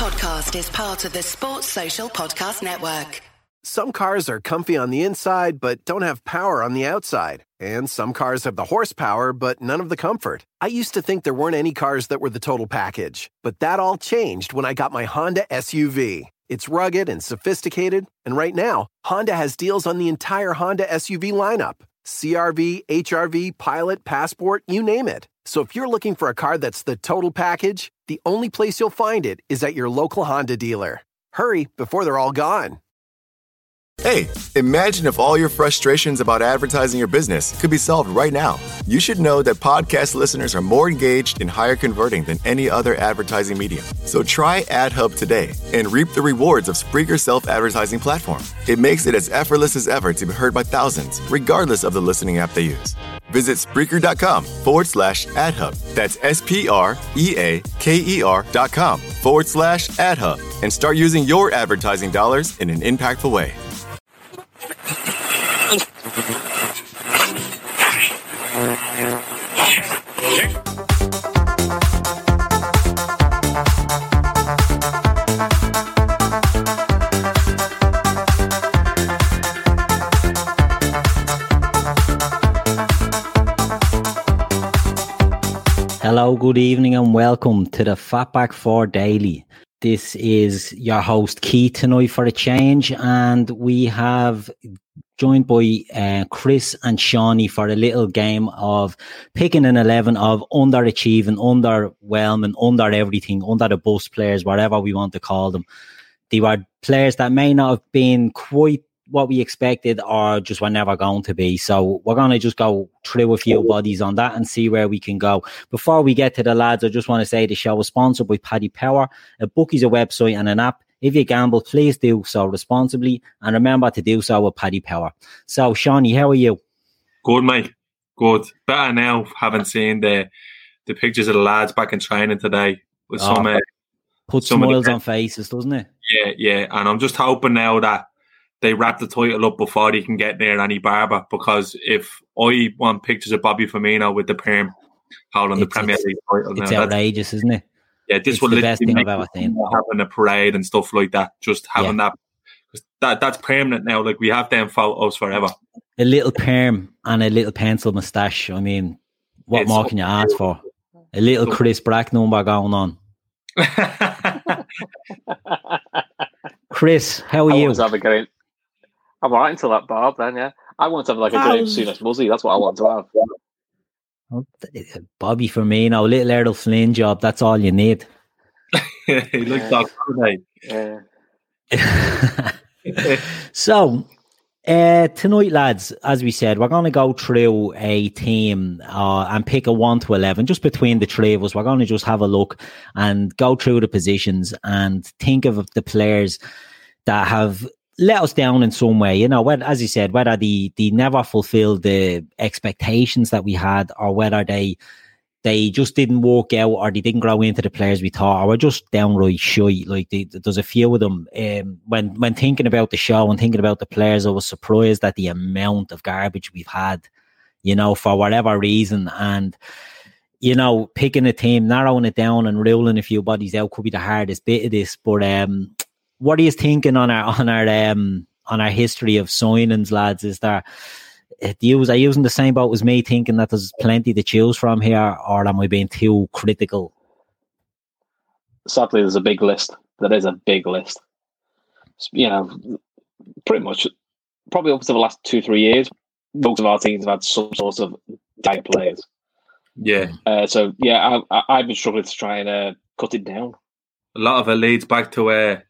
podcast is part of the Sports Social Podcast Network. Some cars are comfy on the inside, but don't have power on the outside. And some cars have the horsepower, but none of the comfort. I used to think there weren't any cars that were the total package, but that all changed when I got my Honda SUV. It's rugged and sophisticated, and right now, Honda has deals on the entire Honda SUV lineup CRV, HRV, Pilot, Passport, you name it. So if you're looking for a car that's the total package, the only place you'll find it is at your local Honda dealer. Hurry before they're all gone. Hey, imagine if all your frustrations about advertising your business could be solved right now. You should know that podcast listeners are more engaged and higher converting than any other advertising medium. So try AdHub today and reap the rewards of Spreaker's self advertising platform. It makes it as effortless as ever to be heard by thousands, regardless of the listening app they use. Visit Spreaker.com forward slash AdHub. That's S P R E A K E R dot com forward slash AdHub and start using your advertising dollars in an impactful way. Hello, good evening, and welcome to the Fatback 4 Daily. This is your host, Keith, tonight for a change, and we have joined by uh, Chris and Shawnee for a little game of picking an 11 of underachieving, underwhelming, under everything, under the bus players, whatever we want to call them. They were players that may not have been quite what we expected or just were never going to be. So we're going to just go through a few bodies on that and see where we can go. Before we get to the lads, I just want to say the show is sponsored by Paddy Power. A book is a website and an app. If you gamble, please do so responsibly and remember to do so with Paddy Power. So, Shawnee, how are you? Good, mate. Good. Better now, having seen the the pictures of the lads back in training today with oh, some. Uh, put some smiles on faces, doesn't it? Yeah, yeah. And I'm just hoping now that they wrap the title up before he can get near any barber. Because if I want pictures of Bobby Firmino with the perm holding the Premier League title, it's now, outrageous, isn't it? Yeah, this it's will the best thing I've ever seen. Having a parade and stuff like that, just having yeah. that, that that's permanent now. Like we have them photos forever. A little perm and a little pencil moustache. I mean, what it's more can you ask for? A little Chris Brack number going on. Chris, how are I you? Have a great, I'm alright until that barb then, yeah. I want to have like a great Souness Muzzy. That's what I want to have. Oh, Bobby Firmino, little Errol Flynn job. That's all you need. he looks like yeah. so uh, tonight, lads, as we said, we're going to go through a team uh, and pick a 1 to 11 just between the three of us. We're going to just have a look and go through the positions and think of the players that have let us down in some way. You know, when, as you said, whether they, they never fulfilled the expectations that we had or whether they they just didn't work out or they didn't grow into the players we thought or were just downright shy. Like they, there's a few of them. Um, when when thinking about the show and thinking about the players, I was surprised at the amount of garbage we've had, you know, for whatever reason. And you know, picking a team, narrowing it down and ruling a few bodies out could be the hardest bit of this. But um, what are you thinking on our on our um on our history of signings, lads? Is there do you are you using the same boat as me, thinking that there's plenty to choose from here, or am I being too critical? Sadly, there's a big list. There is a big list. You know, pretty much, probably up to the last two three years, most of our teams have had some sort of dire players. Yeah. Uh, so yeah, I, have been struggling to try and uh, cut it down. A lot of it leads back to uh,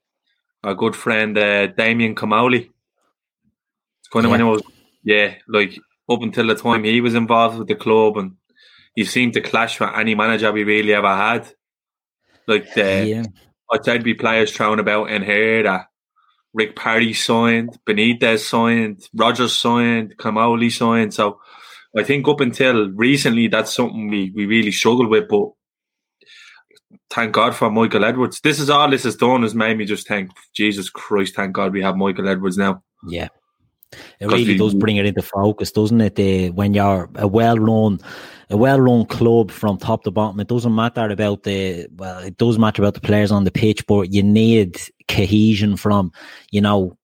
our good friend uh, Damien Comolli. It's kind of yeah. when was, yeah, like up until the time he was involved with the club, and he seemed to clash with any manager we really ever had. Like the, yeah. I'd say be players thrown about in here that Rick Parry signed, Benitez signed, Rodgers signed, Comolli signed. So I think up until recently, that's something we, we really struggled with. But thank God for Michael Edwards. This is all this has done has made me just think, Jesus Christ, thank God we have Michael Edwards now. Yeah. It really we, does bring it into focus, doesn't it? The, when you're a well-known, a well-run club from top to bottom. It doesn't matter about the well, it does matter about the players on the pitch, but you need cohesion from you know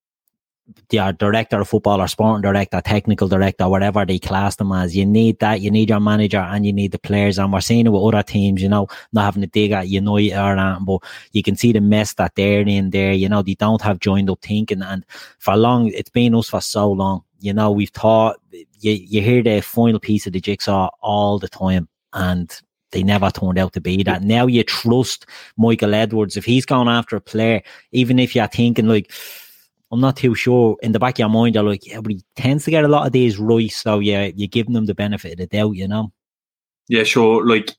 the director of football or sporting director, technical director, whatever they class them as. You need that. You need your manager and you need the players. And we're seeing it with other teams, you know, not having to dig at United or that, but you can see the mess that they're in there. You know, they don't have joined up thinking. And for long, it's been us for so long. You know, we've taught, you, you hear the final piece of the jigsaw all the time. And they never turned out to be that. Now you trust Michael Edwards. If he's gone after a player, even if you're thinking like, I'm not too sure. In the back of your mind, you're like, yeah, but he tends to get a lot of these right. So yeah, you're giving them the benefit of the doubt, you know? Yeah, sure. Like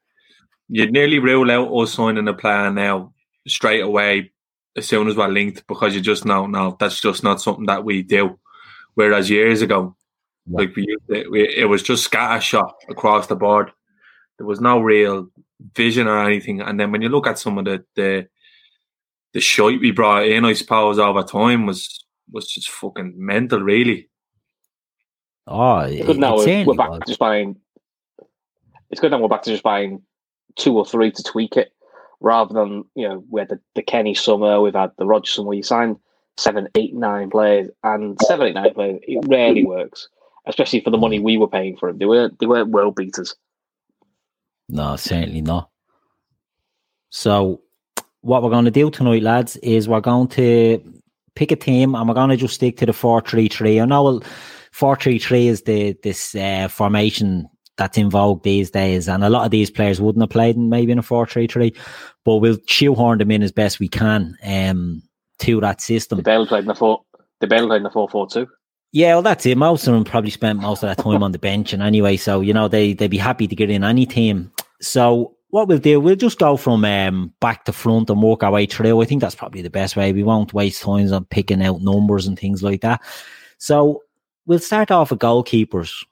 you'd nearly rule out us signing a player now straight away as soon as we're linked because you just know, no, that's just not something that we do. Whereas years ago, yeah. like we, it, we, it was just scattershot across the board. There was no real vision or anything. And then when you look at some of the the the shite we brought in, I suppose, over time was was just fucking mental, really. Oh, it's good now we're, we're back was. just buying. It's good now we're back to just buying two or three to tweak it, rather than you know we had the, the Kenny summer, we've had the Rogerson where you signed seven, eight, nine players, and seven, eight, nine players. It rarely works, especially for the money we were paying for them. They weren't they weren't world beaters. No, certainly not. So what we're going to do tonight, lads, is we're going to pick a team and we're going to just stick to the 4-3-3. I know 4-3-3 is the this uh, formation that's in vogue these days, and a lot of these players wouldn't have played in maybe in a 4-3-3, but we'll shoehorn them in as best we can um, to that system. The Bale played in the 4 the Bale played in the 4-4-2. Yeah, well, that's it. Most of them probably spent most of that time on the bench, and anyway, so you know they they'd be happy to get in any team. So what we'll do, we'll just go from um, back to front and work our way through. I think that's probably the best way. We won't waste time on picking out numbers and things like that. So we'll start off with goalkeepers.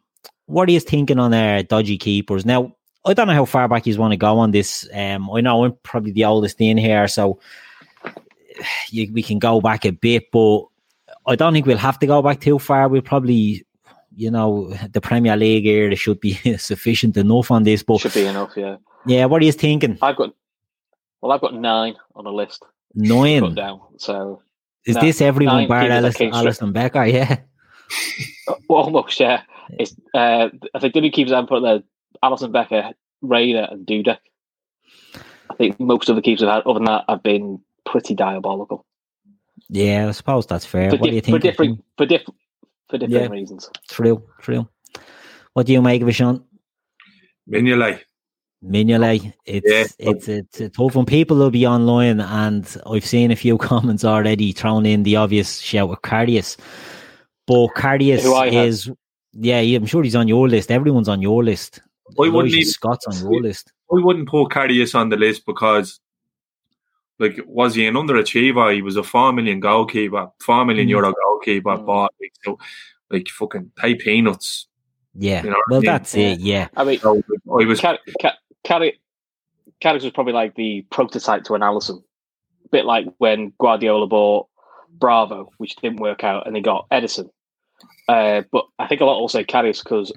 What are you thinking on uh, dodgy keepers? Now, I don't know how far back you want to go on this. Um, I know I'm probably the oldest in here, so you, we can go back a bit, but I don't think we'll have to go back too far. We'll probably, you know, the Premier League area should be sufficient enough on this. But should be enough, yeah. Yeah, what are you thinking? I've got well, I've got nine on a list. Nine down. So is this everyone bar Alisson, Alisson Becker? Yeah. well, almost, yeah. It's uh, I think Diddy keeps on put there Alisson Becker, Reina, and Dudek. I think most of the keeps have had other than that have been pretty diabolical. Yeah, I suppose that's fair. For what do you think? For different for different for different yeah, reasons. True, true. What do you make of it, Sean? Mignolet. Mignolet. It's yeah. it's it's a tough one. People will be online, and I've seen a few comments already thrown in the obvious shout of Karius. But Karius is have. yeah, I'm sure he's on your list. Everyone's on your list. I wouldn't even, Scott's on your list. I wouldn't put Karius on the list because like was he an underachiever? He was a four million goalkeeper, four million mm. euro goalkeeper, mm. but like, so like fucking pay peanuts. Yeah, you know well, I mean? that's it. Yeah, I mean, so, I was Car- Car- Carri- Carrick was probably like the prototype to an Alisson. A bit like when Guardiola bought Bravo, which didn't work out, and they got Ederson. Uh, but I think a lot also Karius because,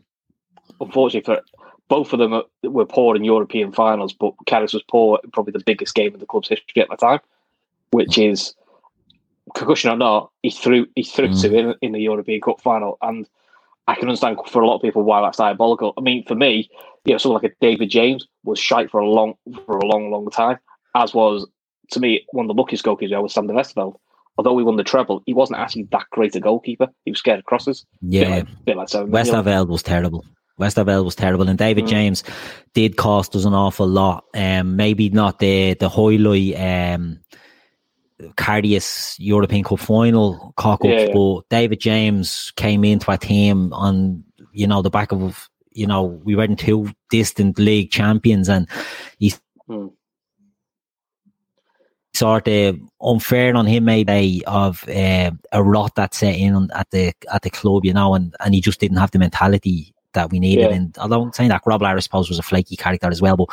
unfortunately, for both of them were poor in European finals, but Karius was poor in probably the biggest game in the club's history at the time, which is concussion or not, he threw he threw mm. to in, in the European Cup final, and I can understand for a lot of people why that's diabolical. I mean, for me, you know, someone like a David James was shite for a long, for a long, long time. As was to me one of the luckiest goalkeepers was Sander Westerveld. Although we won the treble, he wasn't actually that great a goalkeeper. He was scared of crosses. Yeah, bit like, bit like Westerveld was terrible. Westerveld was terrible, and David mm. James did cost us an awful lot. Um, maybe not the the highlight um, Karius European Cup final cock ups, yeah, yeah. but David James came into a team on you know the back of you know we weren't two distant league champions, and he's hmm. sort of unfair on him maybe of uh, a rot that set in at the at the club, you know, and and he just didn't have the mentality that we needed. Yeah. And although I'm saying that Rob I suppose, was a flaky character as well, but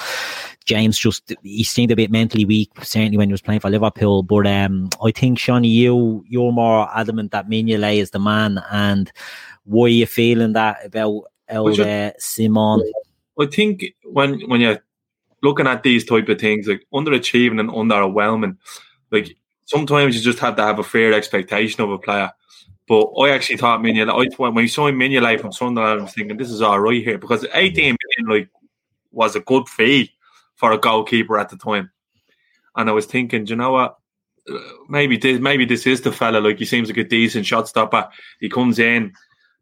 James just he seemed a bit mentally weak, certainly when he was playing for Liverpool. But um, I think Shawnee, you you're more adamant that Mignolet is the man, and why are you feeling that about El uh, Simon? I think when when you're looking at these type of things, like underachieving and underwhelming, like sometimes you just have to have a fair expectation of a player. But I actually thought Mignolet, when we saw Mignolet from Sunderland, I was thinking this is all right here because 18 million like was a good fee for a goalkeeper at the time. And I was thinking, you know what? Uh, maybe this, maybe this is the fella. Like he seems like a decent shot stopper. He comes in,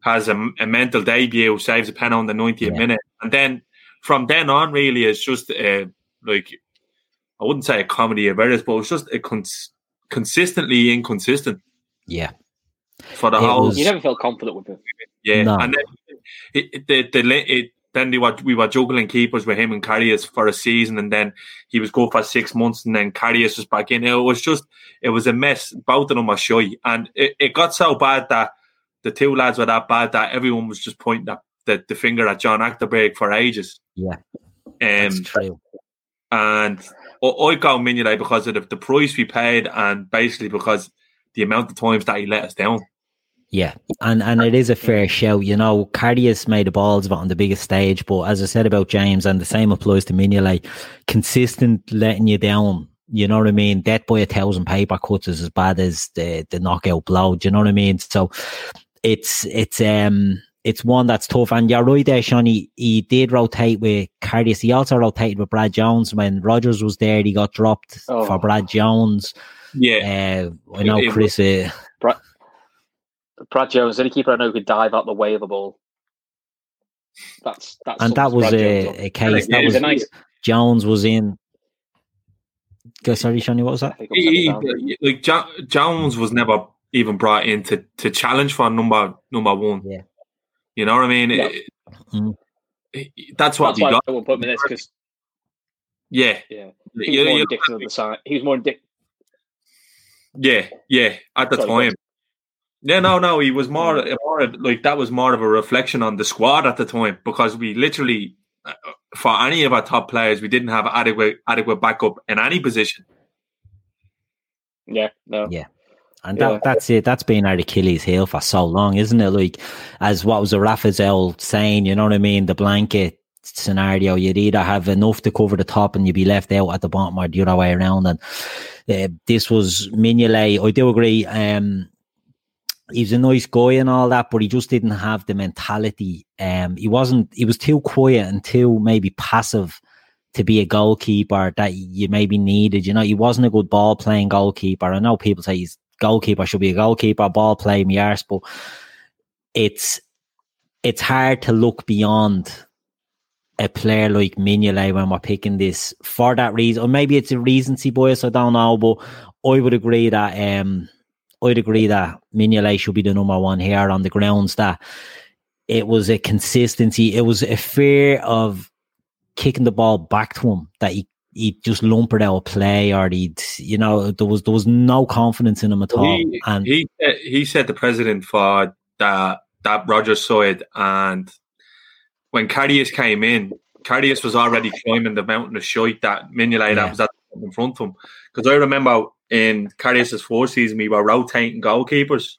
has a, a mental debut, saves a pen on the 90th yeah. minute, and then from then on, really, it's just uh, like I wouldn't say a comedy of errors, but it's just a cons- consistently inconsistent. Yeah, for the it whole. Was, you never felt confident with him. Yeah, no. and then it, it, the the it, then they were, we were juggling keepers with him and Karius for a season, and then he was go for six months, and then Karius was back in. It was just, it was a mess. Both of them were shy, and it, it got so bad that the two lads were that bad that everyone was just pointing at the, the finger at John Achterberg for ages. Yeah, um, that's true. And I got Mignolet because of the, the price we paid, and basically because the amount of times that he let us down. Yeah, and and it is a fair shout. You know, Karius made the balls of it on the biggest stage, but as I said about James, and the same applies to Mignolet, consistent letting you down. You know what I mean? Death by a thousand paper cuts is as bad as the the knockout blow. Do you know what I mean? So it's it's um it's one that's tough. And you're right there, Sean. He, he did rotate with Karius. He also rotated with Brad Jones when Rodgers was there. He got dropped oh. for Brad Jones. Yeah, uh, I know it, Chris. Uh, Brad, Brad Jones, any keeper I know could dive out the way of the ball. That's that's and that was a, a, case. That was nice. Jones was in. Go sorry, Shani. What was that? He, he, like jo- Jones was never even brought in to, to challenge for number number one. Yeah. You know what I mean? Yeah. It, mm. that's what that's we got. I won't put him in this because. Yeah, yeah. He was more indicative of the side. He was more indicative. Yeah, yeah. At the Sorry, time, yeah, no, no. He was more, more like that was more of a reflection on the squad at the time because we literally, uh, for any of our top players, we didn't have adequate adequate backup in any position. Yeah, no, yeah. And that, yeah. that's it. That's been our Achilles heel for so long, isn't it? Like, as what was a Raphael saying, you know what I mean? The blanket scenario, you'd either have enough to cover the top and you'd be left out at the bottom or the other way around. And uh, this was Mignolet. I do agree. Um, he's a nice guy and all that, but he just didn't have the mentality. Um, he wasn't. He was too quiet and too maybe passive to be a goalkeeper that you maybe needed. You know, he wasn't a good ball playing goalkeeper. I know people say he's goalkeeper should be a goalkeeper, ball play me arse, but it's it's hard to look beyond a player like Mignolet when we're picking this for that reason. Or maybe it's a recency bias, I don't know, but I would agree that um I'd agree that Mignolet should be the number one here on the grounds that it was a consistency, it was a fear of kicking the ball back to him that he he just lumpered out a play or he'd you know there was there was no confidence in him at all. He, and he he said the president for that that Rodgers side and when Karius came in, Karius was already climbing the mountain of shite that Mignolet yeah. was at in front of him. Because I remember in Karius's fourth season we were rotating goalkeepers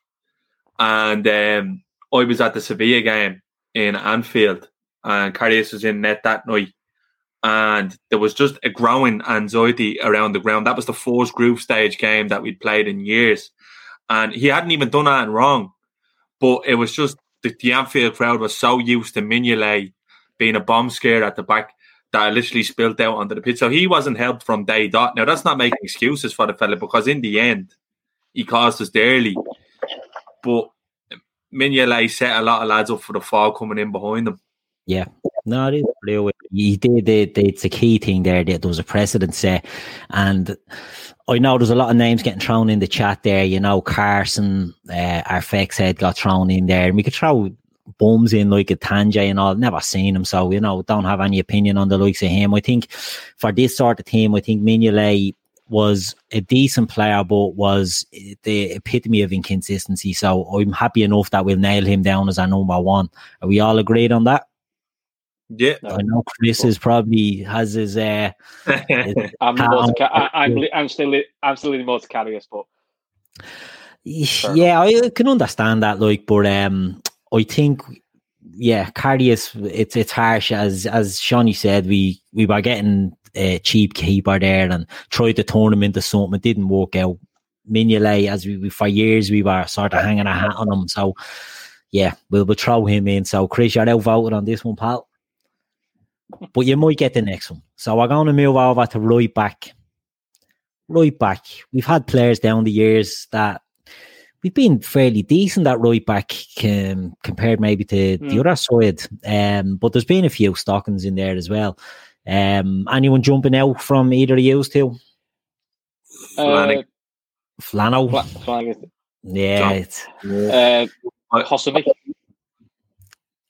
and um, I was at the Sevilla game in Anfield and Karius was in net that night and there was just a growing anxiety around the ground. That was the fourth group stage game that we'd played in years, and he hadn't even done anything wrong, but it was just the, the Anfield crowd was so used to Mignolet being a bomb scare at the back that I literally spilled out onto the pitch. So he wasn't helped from day dot. Now that's not making excuses for the fella because in the end he caused us dearly, but Mignolet set a lot of lads up for the fall coming in behind them. Yeah, no, it is. You did it. It's a key thing there. There was a precedent set, and I know there's a lot of names getting thrown in the chat there. You know, Carson, uh, Arphexad got thrown in there, and we could throw bums in like Itandje and all. Never seen him, so you know, don't have any opinion on the likes of him. I think for this sort of team, I think Mignolet was a decent player, but was the epitome of inconsistency. So I'm happy enough that we'll nail him down as our number one. Are we all agreed on that? Yeah, I know Chris is probably has his. Uh, I'm, ca- I, am I'm, I'm still I'm still leaning more to Karius, but yeah, I can understand that. Like, but um, I think yeah, Karius, it's it's harsh as as Shawnee said. We we were getting a cheap keeper there and tried to turn him into something. It didn't work out. Mignolet, as we, for years we were sort of hanging a hat on him. So yeah, we'll, we'll throw him in. So Chris, you're outvoted on this one, pal. But you might get the next one. So we're going to move over to right back. Right back. We've had players down the years that we've been fairly decent at right back um, compared maybe to mm. the other side. Um, but there's been a few stockings in there as well. Um, anyone jumping out from either of you two? Uh, Flannel. Yeah. It's, uh, Josemi.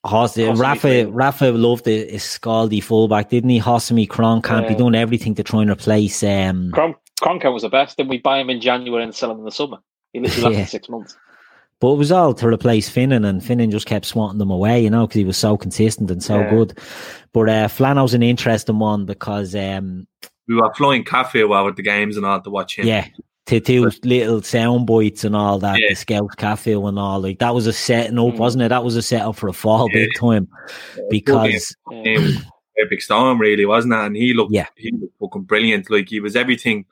Josemi. Rafa, Rafa loved the Scaldi fullback, didn't he? Josemi, Kromkamp, yeah. he done everything to try and replace. Um, Kron- Kromkamp was the best. Then we buy him in January and sell him in the summer. He literally yeah. six months. But it was all to replace Finnan, and Finnan just kept swatting them away, you know, because he was so consistent and so yeah. good. But uh, Flano's an interesting one because um, we were flying cafe while at the games and all to watch him. Yeah, to two little sound bites and all that, yeah. the Scout Cafe and all like that was a setting up, mm. wasn't it? That was a setup for a fall yeah. big time because epic storm really wasn't it? And he looked, yeah, he looked fucking brilliant. Like he was everything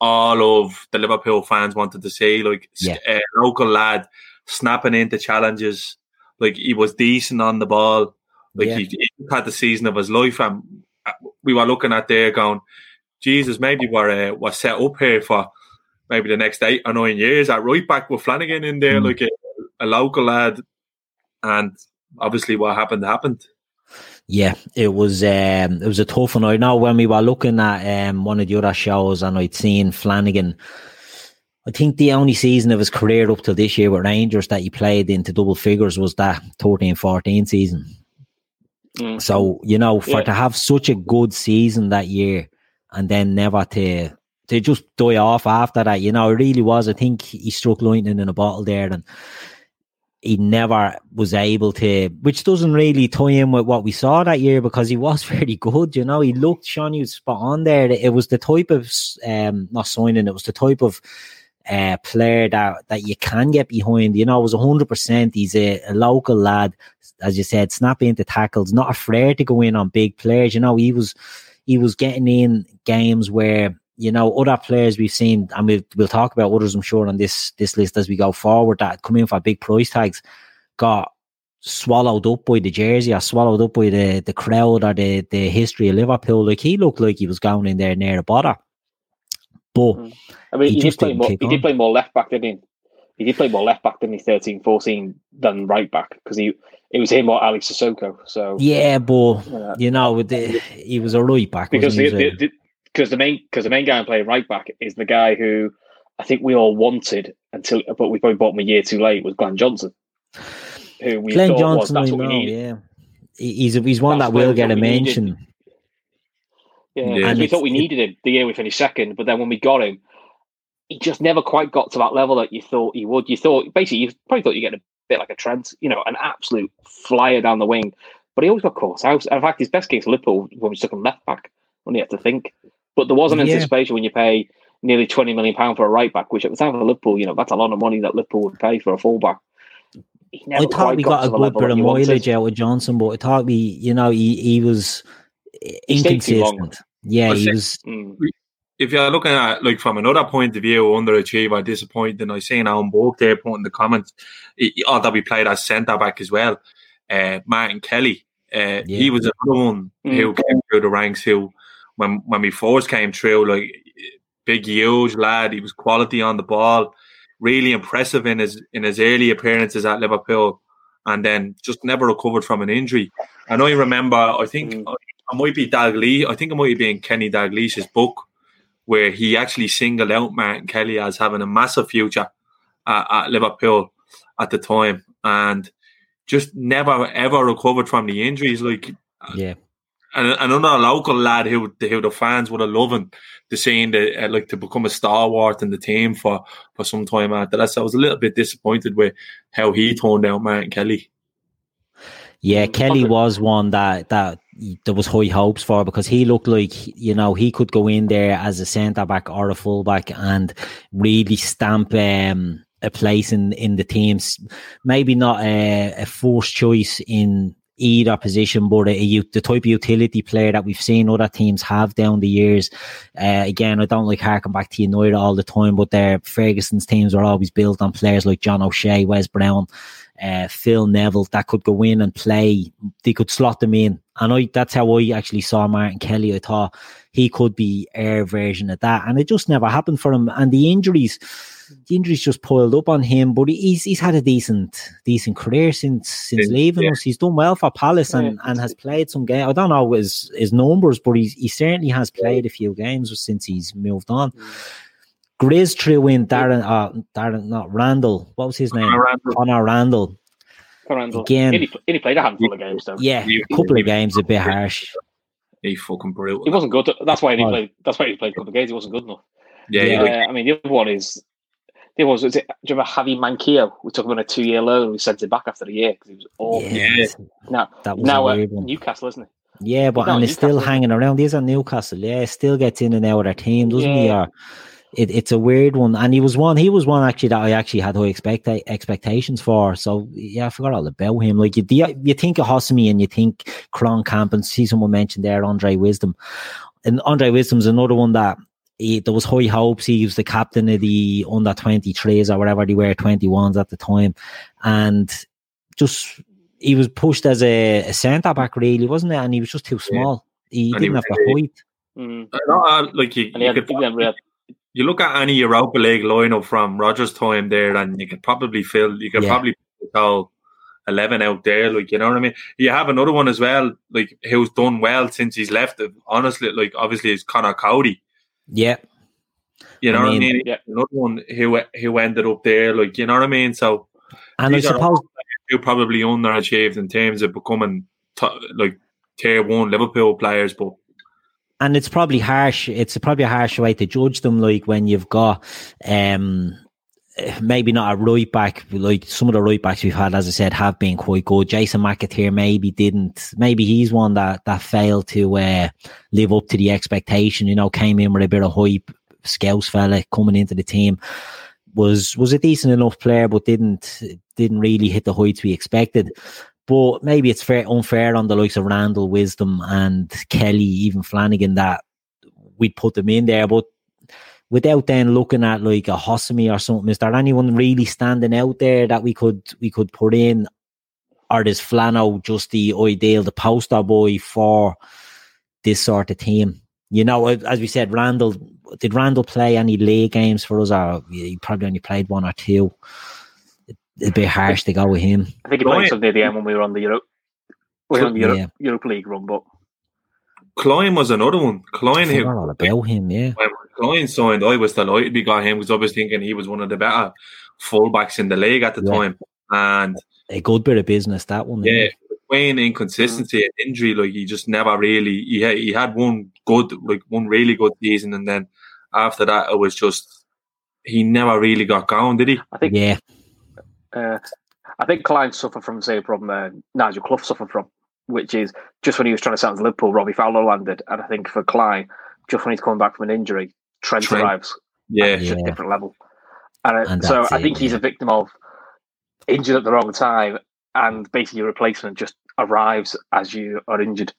all of the Liverpool fans wanted to see. Like yeah. a local lad snapping into challenges. Like he was decent on the ball. Like yeah. he, he, had the season of his life, and we were looking at there going, Jesus, maybe we're uh, we're set up here for maybe the next eight or nine years at right back with Flanagan in there, mm. like a, a local lad, and obviously what happened happened. Yeah, it was um, it was a tough one. I know when we were looking at um, one of the other shows and I'd seen Flanagan I think the only season of his career up to this year with Rangers that he played into double figures was that 13 14 season. Mm. So, you know, for yeah. to have such a good season that year and then never to to just die off after that, you know, it really was. I think he struck lightning in a bottle there and he never was able to, which doesn't really tie in with what we saw that year because he was very good. You know, he looked, Sean, you spot on there. It was the type of, um, not signing, it was the type of uh, player that, that you can get behind. You know, it was 100%. He's a, a, local lad, as you said, snapping into tackles, not afraid to go in on big players. You know, he was he was getting in games where, you know, other players we've seen, and we'll, we'll talk about others, I'm sure, on this, this list as we go forward that come in for big price tags, got swallowed up by the jersey or swallowed up by the, the crowd or the, the history of Liverpool. Like he looked like he was going in there near a bother. But mm. I mean, he, he did play more. He on. did play more left back, didn't he? He did play more left back than he 13, 14 than right back because he it was him or Alex Cissokho. So yeah, but you know, the, he was a right back because the, the, the, because the main because the main guy playing right back is the guy who I think we all wanted until, but we probably bought him a year too late. Was Glenn Johnson, who we Glenn thought Johnson, was that's what know, we need. Yeah, he's he's one that's that will get a mention. Yeah, yeah. And we thought we needed him the year we finished second, but then when we got him, he just never quite got to that level that you thought he would. You thought basically you probably thought you get a bit like a Trent, you know, an absolute flyer down the wing, but he always got caught out. In fact, his best game's Liverpool when we took him left back when he had to think. But there was an yeah. anticipation when you pay nearly twenty million pound for a right back, which at the time of Liverpool, you know, that's a lot of money that Liverpool would pay for a fullback. I thought we got, got a good bit of mileage out of Johnson, but I thought we, you know, he, he was inconsistent. Yeah, he was. Mm. If you're looking at like from another point of view, underachiever, disappointing. I seen Alan Book there putting the comments. although we played as centre back as well. Uh, Martin Kelly, uh, yeah. he was another one mm. who came through the ranks. Who, when when we first came through, like big, huge lad, he was quality on the ball, really impressive in his in his early appearances at Liverpool, and then just never recovered from an injury. And I remember, I think mm. I might be Dalglish. I think it might be in Kenny Dalglish's book where he actually singled out Martin Kelly as having a massive future at, at Liverpool at the time, and just never ever recovered from the injuries. Like, yeah. And another local lad who who the fans would have loved to seeing the uh, like to become a stalwart in the team for for some time after that. So I was a little bit disappointed with how he turned out Martin Kelly. Yeah, Kelly was one that that there was high hopes for because he looked like you know he could go in there as a centre back or a full back and really stamp um, a place in in the teams. Maybe not a, a forced choice in either position, but a, the type of utility player that we've seen other teams have down the years. Uh, again, I don't like harking back to United all the time, but their Ferguson's teams were always built on players like John O'Shea, Wes Brown, uh, Phil Neville that could go in and play. They could slot them in, and I that's how I actually saw Martin Kelly. I thought he could be our version of that, and it just never happened for him. And the injuries the injuries just piled up on him, but he's he's had a decent decent career since since leaving yeah. us. He's done well for Palace and, yeah. and has played some games. I don't know his his numbers, but he's, he certainly has played a few games since he's moved on. Mm. Grizz threw in Darren, uh, Darren, not Randall. What was his name? Connor Randall. Connor Randall. Randall. Again, he, he played a handful of games though. Yeah, a couple of games, a bit harsh. He fucking brutal. He wasn't good. That's why he oh. played. That's why he played a couple of games. He wasn't good enough. Yeah, yeah. yeah. I mean, the other one is there was, was it, do you remember Javi Manquillo? We took him on a two year loan and we sent him back after a year because he was awful. Yeah. Now, that was now uh, Newcastle, isn't he? Yeah, but and he's still hanging around. He's at Newcastle. Yeah, still gets in and out of their team, doesn't yeah. he? Or it, it's a weird one. And he was one. He was one actually that I actually had high expect expectations for. So yeah, I forgot all about him. Like you, you think of Josemi and you think Camp and see someone mentioned there Andre Wisdom, and Andre Wisdom's another one that he, there was high hopes. He was the captain of the under 23s or whatever they were, 21s at the time. And just, he was pushed as a, a centre back, really, wasn't it? And he was just too small. Yeah. He and didn't he have the height. Mm. like you, you, could, you, look at any Europa League lineup from Rodgers' time there, and you could probably fill, you could yeah. probably tell 11 out there, like, you know what I mean? You have another one as well, like, who's done well since he's left. Honestly, like, obviously, it's Conor Coady. Yeah. You know I mean, what I mean? Yeah. Another one who who ended up there, like you know what I mean. So, and I suppose you probably underachieved in terms of becoming t- like tier one Liverpool players, but and it's probably harsh. It's probably a harsh way to judge them. Like when you've got um maybe not a right back, like some of the right backs we've had, as I said, have been quite good. Jason McAteer maybe didn't, maybe he's one that, that failed to uh, live up to the expectation, you know, came in with a bit of hype, Scouse fella coming into the team. Was was a decent enough player, but didn't didn't really hit the heights we expected. But maybe it's fair unfair on the likes of Randall, Wisdom, and Kelly, even Flanagan that we'd put them in there. But without then looking at like a Josemi or something, is there anyone really standing out there that we could we could put in? Or is Flano just the ideal, the poster boy for this sort of team? You know, as we said, Randall did Randall play any league games for us, or he probably only played one or two. It'd be harsh to go with him. I think he played some near the end when we were on the Europe, we were on the Europe, yeah. Europe League run, but Clyne was another one. Clyne, who all about him, yeah. When Clyne signed, I was delighted we got him because I was thinking he was one of the better fullbacks in the league at the yeah. time, and a good bit of business that one. Yeah, Wayne inconsistency and injury, like he just never really. He had, he had one good, like one really good season, and then after that, it was just he never really got going, did he? I think. Yeah. Uh, I think Clyne suffered from the same problem uh, Nigel Clough suffered from which is just when he was trying to sell to Liverpool, Robbie Fowler landed, and I think for Clyne, just when he's coming back from an injury, Trent, Trent. arrives. Yeah, it's yeah. a different level. And, uh, and so I think he's a victim of injured at the wrong time, and basically your replacement just arrives as you are injured.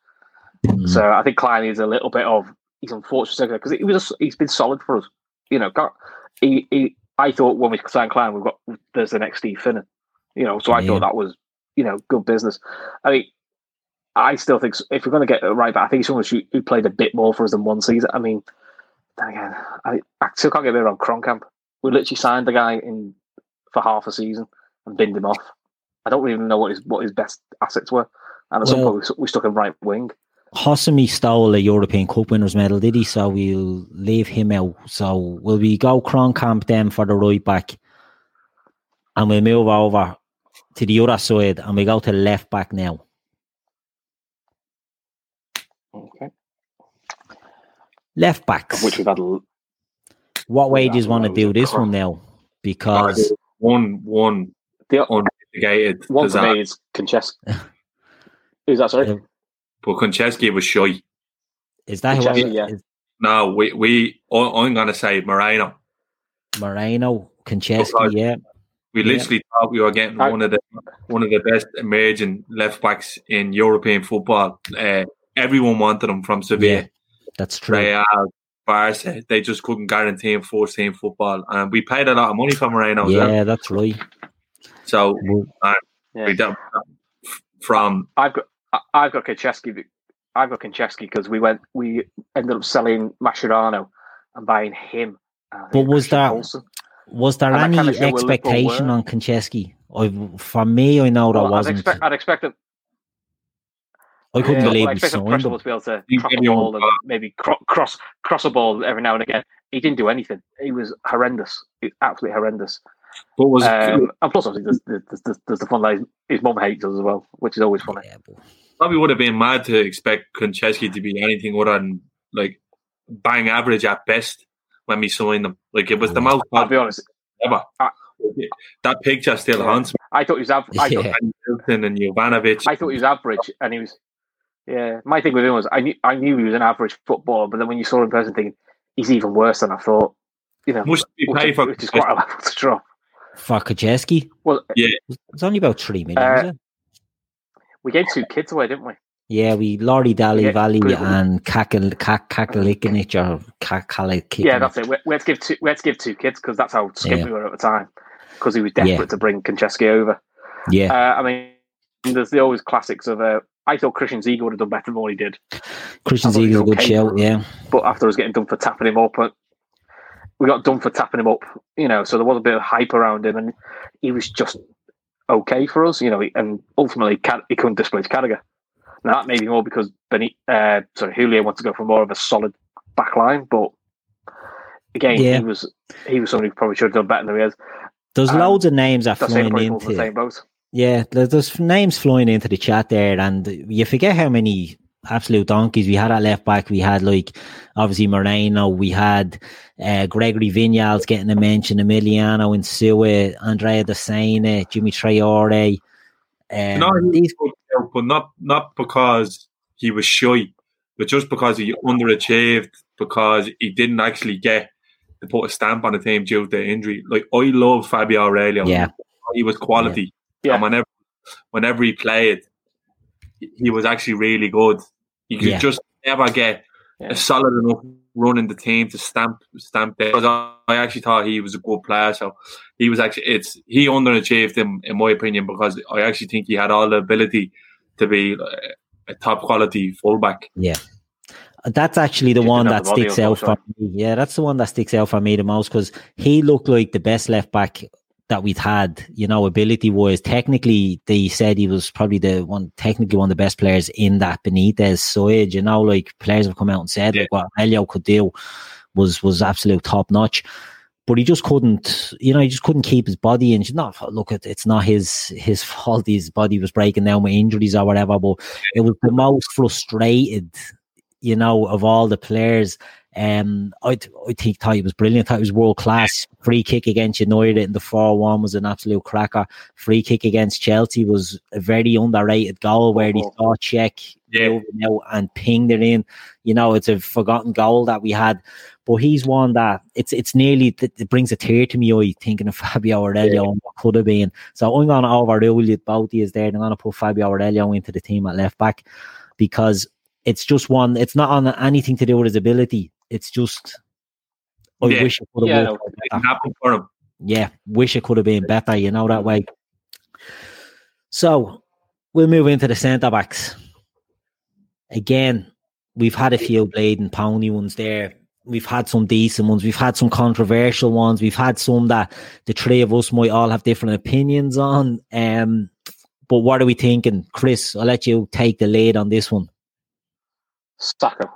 Mm. So I think Clyne is a little bit of he's unfortunate because he was a, he's been solid for us. You know, he, he I thought when we signed Clyne, we've got there's the next Steve Finnan. You know, so I yeah. thought that was you know good business. I mean, I still think if we're going to get it right back, I think he's someone who played a bit more for us than one season. I mean, then again, I, I still can't get me wrong. Kromkamp, we literally signed the guy in for half a season and binned him off. I don't even know what his what his best assets were, and at well, some point we, we stuck him right wing. Josemi stole a European Cup winners medal, did he? So we'll leave him out. So will we go Kromkamp then for the right back, and we'll move over to the other side, and we go to left back now. Left backs. Which we've had. What way do you want to do this one now? Because one one the unmitigated. One for me is Konchesky. Who's that? Sorry. But Konchesky was shy. Is that who? Yeah. Is, no, we we. I'm going to say Moreno. Moreno, Konchesky, yeah. We Yeah. literally thought we were getting I- one of the one of the best emerging left backs in European football. Uh, everyone wanted him from Sevilla, Yeah, that's true. Real, Barca. They just couldn't guarantee him first team football, and we paid a lot of money for Moreno. as well. Yeah, that's right. So Well, um, Yeah. we don't, from I've got I- I've got Konchesky. I've got Konchesky because we went we ended up selling Mascherano and buying him. Uh, and But was Christian that- Poulsen. Was there And any kinda showed where Liverpool expectation on Konchesky? I, for me, I know there Well, I'd wasn't. expect I'd expect them. I couldn't yeah, believe well, I he expect signed to be able to You track a ball and maybe cro- cross cross a ball every now and again. He didn't do anything. He was horrendous. He was absolutely horrendous. what was Um, and plus, obviously, there's, there's, there's, there's the fun that his, his mum hates us as well, which is always funny. Yeah, but- probably would have been mad to expect Konchesky to be anything other than like bang average at best when we signed him. Like it was the most I'll be honest. ever. I- that picture still Yeah. haunts me. I thought he was average. I, thought, Yeah. And Hilton and Jovanovic. I thought he was average, and he was. Yeah, my thing with him was I knew I knew he was an average footballer, but then when you saw him in person, thinking he's even worse than I thought. You know, Must be which, paid for which is quite a level to drop. For Konchesky, Well, yeah, it's only about three million, Uh, we gave two kids away, didn't we? Yeah, we Laurie Daly yeah, Valley and Kakal Kak Kakalikinich or Kakalik. Yeah, that's it. We, we had to give two. We had to give two kids because that's how skint Yeah. we were at the time. Because he was desperate Yeah. to bring Konchesky over. Yeah, Uh, I mean, there's the always classics of. Uh, I thought Christian Ziege would have done better than what he did, Christian I is a good okay shout. Yeah, but after was getting done for tapping him up, uh, we got done for tapping him up. You know, so there was a bit of hype around him, and he was just okay for us. You know, and ultimately he couldn't displace Carragher. Now that may be more because Benny, uh, sorry, Houllier wants to go for more of a solid back line, but again, Yeah. he was he was someone who probably should have done better than he has. there's Um, loads of names saying flying probably in the same boat. Yeah, there's names flying into the chat there, and you forget how many absolute donkeys we had at left back. We had like obviously Moreno, we had uh, Gregory Vignal getting a mention, Emiliano Insua, Andrea Dossena, Djimi Traore. Um, No, these, was good, out, but not not because he was shy, but just because he underachieved because he didn't actually get to put a stamp on the team due to injury. Like I love Fabio Aurelio. Yeah. he was quality. Yeah. And whenever whenever he played, he- was actually really good. You could Yeah. just never get Yeah. a solid enough run in the team to stamp stamp it. Because I, I actually thought he was a good player, so he was actually it's he underachieved him in my opinion because I actually think he had all the ability to be uh, a top quality fullback. yeah. That's actually the He one that sticks out for me. Yeah, that's the one that sticks out for me the most because he looked like the best left back that we'd had, you know, ability wise. Technically, they said he was probably the one, technically one of the best players in that Benitez side. You know, like players have come out and said Yeah. like what Elio could do was was absolute top notch. But he just couldn't, you know, he just couldn't keep his body in. It's Not look, it- it's not his his fault. His body was breaking down with injuries or whatever. But it was the most frustrated, you know, of all the players. Um, I I think thought he was brilliant. Thought he was world class. Free kick against United in the four one was an absolute cracker. Free kick against Chelsea was a very underrated goal where he Oh. saw check Yeah. and pinged it in. You know, it's a forgotten goal that we had, but he's one that it's it's nearly it brings a tear to me eye thinking of Fabio Aurelio and what could have been. So I'm going to overrule you both is there. I'm going to put Fabio Aurelio into the team at left back because it's just one. It's not on anything to do with his ability. It's just I Yeah. wish it could have Yeah, worked. It out didn't better. happen for him. Yeah, wish it could have been better. You know that way. So we'll move into the centre backs. Again, we've had a few blade and pony ones there. We've had some decent ones. We've had some controversial ones. We've had some that the three of us might all have different opinions on. Um, but what are we thinking, Chris? I'll let you take the lead on this one. Sakho,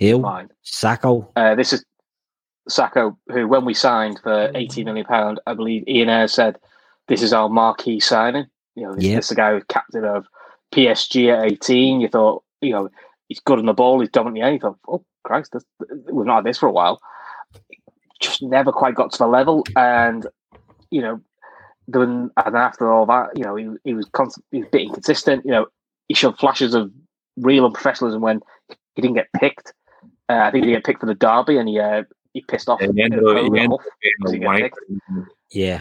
Who? fine. Sakho. Uh, this is Sakho, who, when we signed for eighty million pound, I believe Ian Ayre said, "This is our marquee signing." You know, this, Yeah. this is the guy who's captain of PSG at eighteen. You thought, you know, he's good on the ball, he's dominant. in the air. You thought, oh Christ, this, we've not had this for a while. Just never quite got to the level, and you know, then and after all that, you know, he, he was constant, he was a bit inconsistent. You know, he showed flashes of real unprofessionalism when he didn't get picked. Uh, I think he didn't picked for the derby, and he uh, he pissed off. And he ended he ended Huff up being Does a he get wank. picked? Yeah.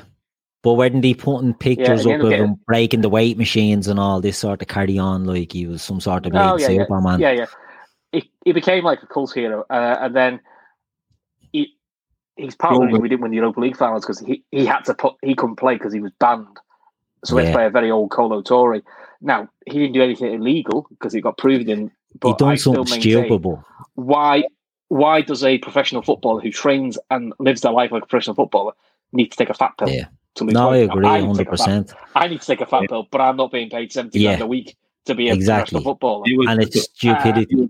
But weren't he putting pictures he up of him breaking the weight machines and all this sort of carry on like he was some sort of Oh, big yeah, yeah. Superman? Yeah, yeah. He, he became like a cult hero, uh, and then he he's part of the we didn't win the Europa League finals because he, he had to put he couldn't play because he was banned. So we had Yeah. to play a very old Kolo Toure. Now he didn't do anything illegal because it got proven. In, but he done I still something maintain, stupid, Why why does a professional footballer who trains and lives their life like a professional footballer need to take a fat pill? Yeah. To lose no, I weight? Now, agree, hundred take a fat- percent. I need to take a fat pill, but I'm not being paid seventy Yeah. grand a week to be a Exactly. professional footballer. He was, And it's stupidity.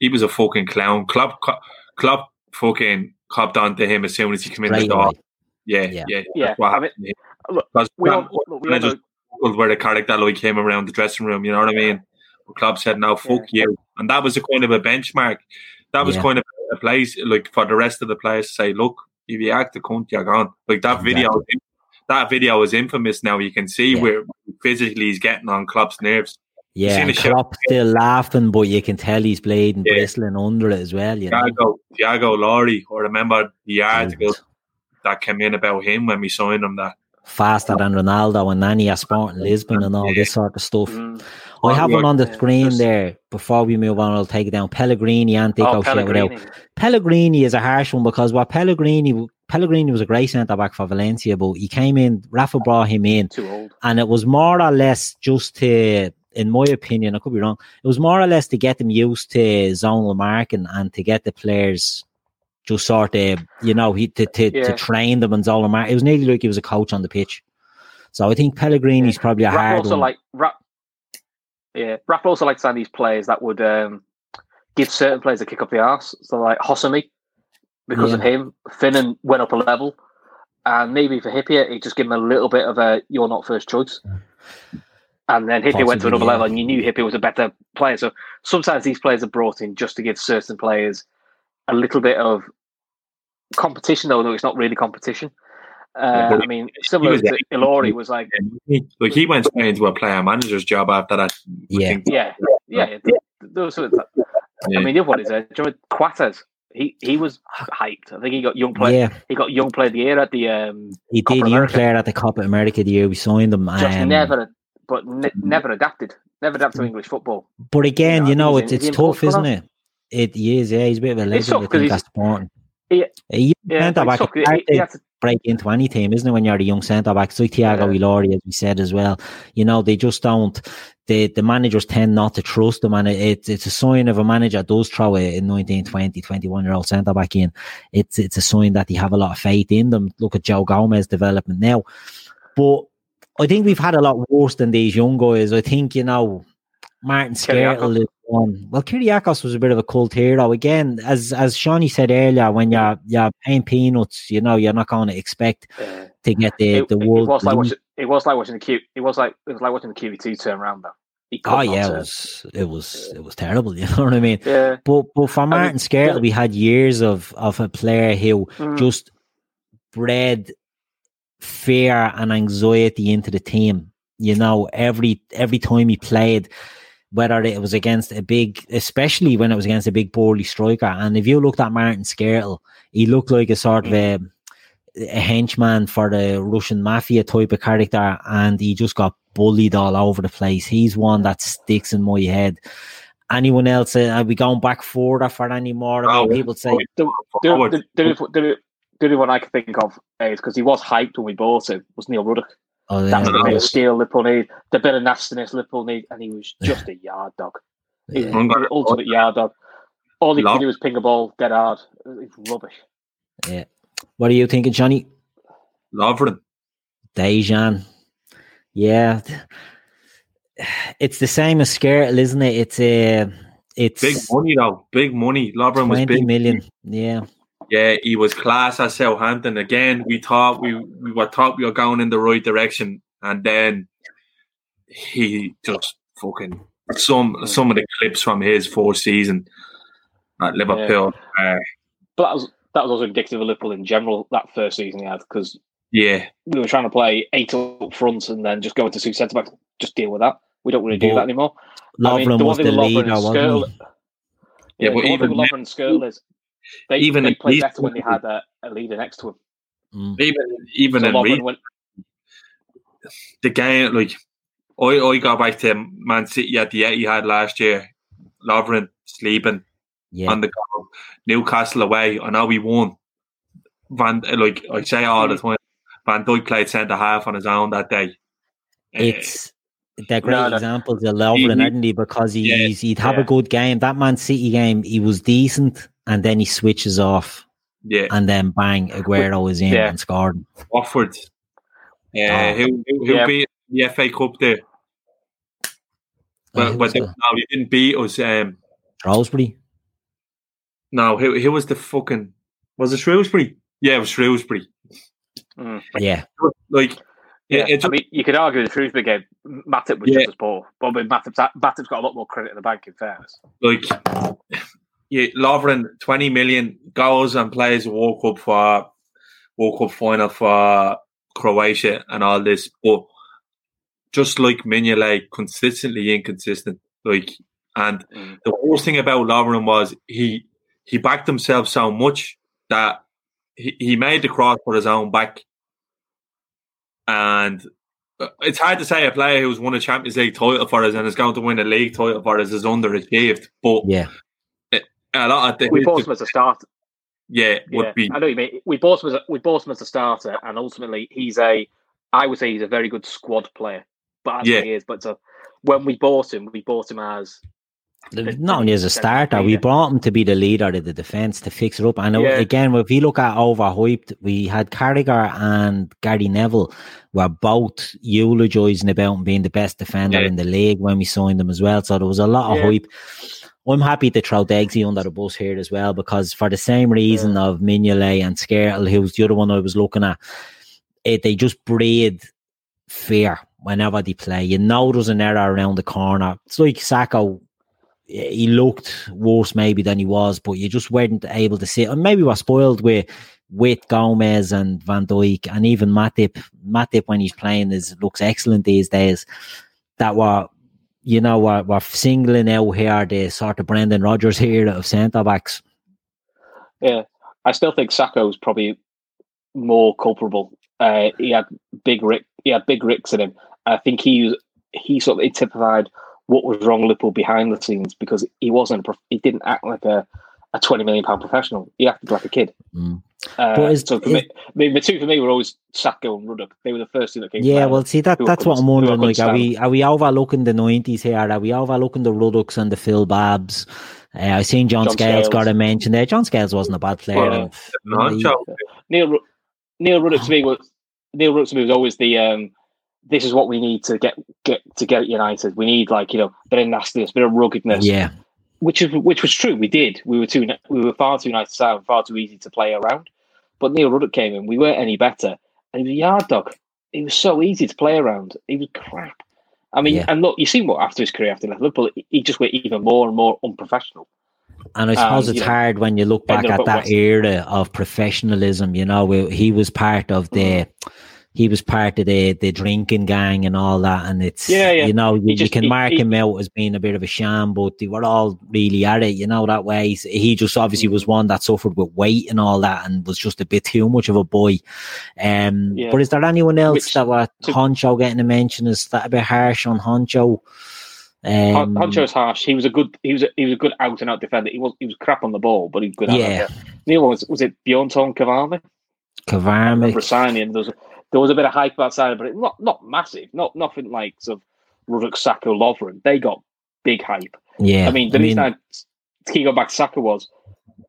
he was a fucking clown. Klopp, Klopp fucking copped onto him as soon as he came in the door. away. Yeah, Yeah. yeah, Yeah, That's what I mean, happened to him. look, we all, look, we I all know, just where the character like came around the dressing room. You know what I mean? But Klopp said, "No, fuck you," and that was a kind of a benchmark. That was Yeah. kind of a place like for the rest of the players to say, "Look, if you act a cunt, you're gone." Like that video, that video is infamous. Now you can see Yeah. where physically he's getting on Klopp's nerves. Yeah, seen and the show? Klopp still laughing, but you can tell he's bleeding, Yeah. bristling under it as well. You know, Thiago, Thiago Ilori, or remember the article Jesus. that came in about him when we signed him that faster than Ronaldo and Nani at Sporting Lisbon and all Yeah. this sort of stuff. Mm. I have him on the screen there. Before we move on, I'll take it down. Pellegrino and Dico Oh, shout it out. Pellegrino. Pellegrino is a harsh one because what Pellegrino Pellegrino was a great centre back for Valencia, but he came in. Rafa brought him in, Too old. and it was more or less just to, in my opinion, I could be wrong. It was more or less to get them used to zonal marking and to get the players just sort of, you know, he to to, to train them in zonal marking. It was nearly like he was a coach on the pitch. So I think Pellegrino's probably a hard also one. like Ra- yeah, Rafa also likes to have these players that would um, give certain players a kick up the arse. So like Josemi, because of him, Finnan went up a level, and maybe for Hippier, he just gave him a little bit of a "you're not first choice." And then Hippier went to another yeah. level, and you knew Hippier was a better player. So sometimes these players are brought in just to give certain players a little bit of competition, although it's not really competition. Uh, I mean, similar was to a- Ilori was like, like he went straight into a player manager's job after that. Yeah. yeah, yeah, yeah. Those sort of Yeah. I mean, the other one is uh, do you Coates? He he was hyped. I think he got young player. yeah, He got young player of the year at the um, he Copa did. Young America. player at the Copa America the year we signed him. just um, never, but ne- never adapted. Never adapted to English football. But again, Yeah, you know, it's in- it's tough, isn't it? It is, yeah. He's a bit of a It's legend. tough I 'cause think he's- that's important. A young Yeah, centre back, tough. it's He, to break into any team, isn't it? When you're a young centre back, it's like Thiago Yeah. Ilori, as we said as well. You know, they just don't. The the managers tend not to trust them, and it, it's it's a sign of a manager does throw a 19, 20, 21 year old centre back in. It's it's a sign that they have a lot of faith in them. Look at Joe Gomez development now, but I think we've had a lot worse than these young guys. I think you know. Martin Kyrgiakos. One. Well, Kyrgiakos was a bit of a cult hero. Again, as as Shawnee said earlier, when you're you're paying peanuts, you know, you're not going to expect to get the it, the it world. was like watching. It was like watching the Q. It was like it was like watching the QE2 turn around though. Oh yeah, it was it was it was terrible. You know what I mean? Yeah. But but for Martin mean, Skrtel, yeah. we had years of of a player who Mm. just bred fear and anxiety into the team. You know, every every time he played, whether it was against a big, especially when it was against a big burly striker. And if you looked at Martin Skrtel, he looked like a sort of a, a henchman for the Russian mafia type of character, and he just got bullied all over the place. He's one that sticks in my head. Anyone else? Uh, are we going back further for any more? Oh, people say, The, the, Forward. the, the, the, the only one I can think of is because he was hyped when we bought him was Neil Ruddock. "Oh, That's the bit of steel Liverpool need, the bit of nastiness Liverpool need, and he was just a yard dog. He yeah, I'm the ultimate yard dog. All he Love- could do was ping a ball dead hard. It's rubbish. yeah." What are you thinking, Johnny? Lovren. Dejan. Yeah. It's the same as Skrtel, isn't it? It's a it's Big money though. Big money. Lovren was big. million. Yeah. Yeah, he was class at Southampton. Again, we thought we, we were thought we were going in the right direction, and then he just fucking some some of the clips from his fourth season at Liverpool. Uh, But that was that was also indicative of Liverpool in general that first season he had because yeah, we were trying to play eight up front and then just go into two centre backs. Just deal with that. We don't really do But that anymore. Lovren the was the thing leader, and wasn't Skrtel- he? Yeah, Yeah, but the even Lovren and Skrtel is they, even they played better when they had a, a leader next to him. Mm. even even So in Lovren went, the game, like I, I go back to Man City at the eight he had last year. Lovren sleeping Yeah. on the go. Newcastle away. I know we won. Van like I say all the time. Van Dijk played centre half on his own that day. It's they're great No, no. examples of Lovren, He- aren't he? Because he, Yeah, he's, he'd have yeah. a good game. That Man City game, he was decent, and then he switches off, yeah, and then bang, Aguero is in Yeah. and scored. Watford. Uh, Oh. who who, who Yeah. beat the FA Cup there? Uh, But, who but was they, the- no, he didn't beat us. Um, Shrewsbury. no, who, who was the fucking? Was it Shrewsbury? Yeah, it was Shrewsbury. Yeah, Like, Yeah, it, it I mean, you could argue the Shrewsbury game, Matip was Yeah. just as poor. But with Matip's, Matip's got a lot more credit in the bank, in fairness. like yeah, Lovren twenty million goes and plays a World Cup for World Cup final for Croatia and all this, but just like Mignolet, consistently inconsistent. Like, and Mm. the worst thing about Lovren was he he backed himself so much that he, he made the cross for his own back, and uh, it's hard to say a player who's won a Champions League title for us and is going to win a league title for us is underachieved. But yeah, a lot of the, We bought him as a starter. yeah would Yeah, be I know what you mean. We bought him as a, we bought him as a starter, and ultimately he's a. I would say he's a very good squad player, but Yeah. yeah. he is. But so when we bought him, we bought him as not only as a starter, we Yeah. brought him to be the leader of the defence to fix it up. And uh, Yeah. again, if you look at overhyped, we had Carragher and Gary Neville were both eulogising about him being the best defender Yeah. in the league when we signed them as well. So there was a lot of Yeah. hype. I'm happy to throw Degsy under the bus here as well because for the same reason of Mignolet and Skrtel, who was the other one I was looking at, it, they just breed fear whenever they play. You know there's an error around the corner. It's like Sakho. Eh, he looked worse maybe than he was, but you just weren't able to see it. And maybe we're spoiled with with Gomez and Van Dijk and even Matip. Matip when he's playing is looks excellent these days. That were you know we're, we're singling out here the sort of Brendan Rodgers here of centre backs. Yeah, I still think Sakho's probably more culpable. Uh, he had big Rick, he had big Ricks in him. I think he he sort of typified what was wrong with Liverpool behind the scenes because he wasn't he didn't act like a, a twenty million pound professional. He acted like a kid. Mm. Uh, But is- so for is- me, I mean, the two for me were always Sakho and Ruddock. They were the first two that came. Yeah, well, see that that's what I'm wondering. Like, couldn't are we are we overlooking the nineties here? Are we overlooking the Ruddocks and the Phil Babbs? Uh, I seen John, John Scales, Scales. got a mention there. John Scales wasn't a bad player. Well, and, no, he- Neil Ru- Neil Ruddock to me was Neil Ruddock to me was always the um, this is what we need to get get to get United. We need like you know a bit of nastiness, a bit of ruggedness. yeah, which is which was true. We did. We were too we were far too nice to sound, far too easy to play around. But Neil Ruddock came in. We weren't any better, and he was a yard dog. He was so easy to play around. He was crap. I mean, Yeah. and look, you see what after his career after he left Liverpool, he just went even more and more unprofessional. and I suppose Um, it's know, hard when you look back at at that West- era of professionalism. You know, he was part of the. He was part of the, the drinking gang and all that, and it's Yeah, yeah. you know you, you can he- mark he- him out as being a bit of a sham, but they were all really at it, you know that way. He's- He just obviously was one that suffered with weight and all that, and was just a bit too much of a boy. Um, Yeah. but is there anyone else Which- that were to- Henchoz getting a mention? Is that a bit harsh on Henchoz? Hon- Um, Henchoz's harsh. He was a good. He was a, he was a good out and out defender. He was he was crap on the ball, but he was good. out out Yeah. Neil was was it Bjorn Kvarme? I remember Kavarmik. signing. There was there was a bit of hype outside, but it, not not massive, not nothing like sort of Ruddock, Sakho, Lovren. They got big hype. Yeah, I mean, the reason I to keep going back to Sakho was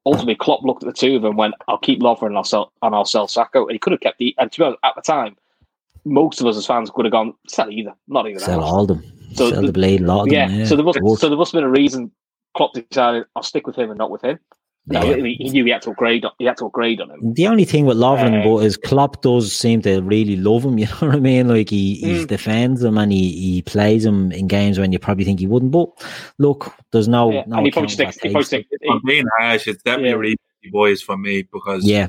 ultimately Klopp looked at the two of them and went, "I'll keep Lovren and I'll sell and I'll sell Sakho." And he could have kept the. And to be honest, at the time, most of us as fans could have gone, "Sell either, not either." sell else." all them. So sell the- the blade, lot of Yeah, them. Yeah, so there must so there must have been a reason Klopp decided I'll stick with him and not with him. No, Yeah. he, he knew he had to upgrade. He had to upgrade on him. The only thing with Lovren, Uh, but is Klopp does seem to really love him. You know what I mean? Like he, he Mm. defends him and he, he plays him in games when you probably think he wouldn't. But look, there's no Yeah, no and he probably account sticks. He probably taste. sticks. If I'm being harsh, it's definitely Yeah. really boys for me because Yeah,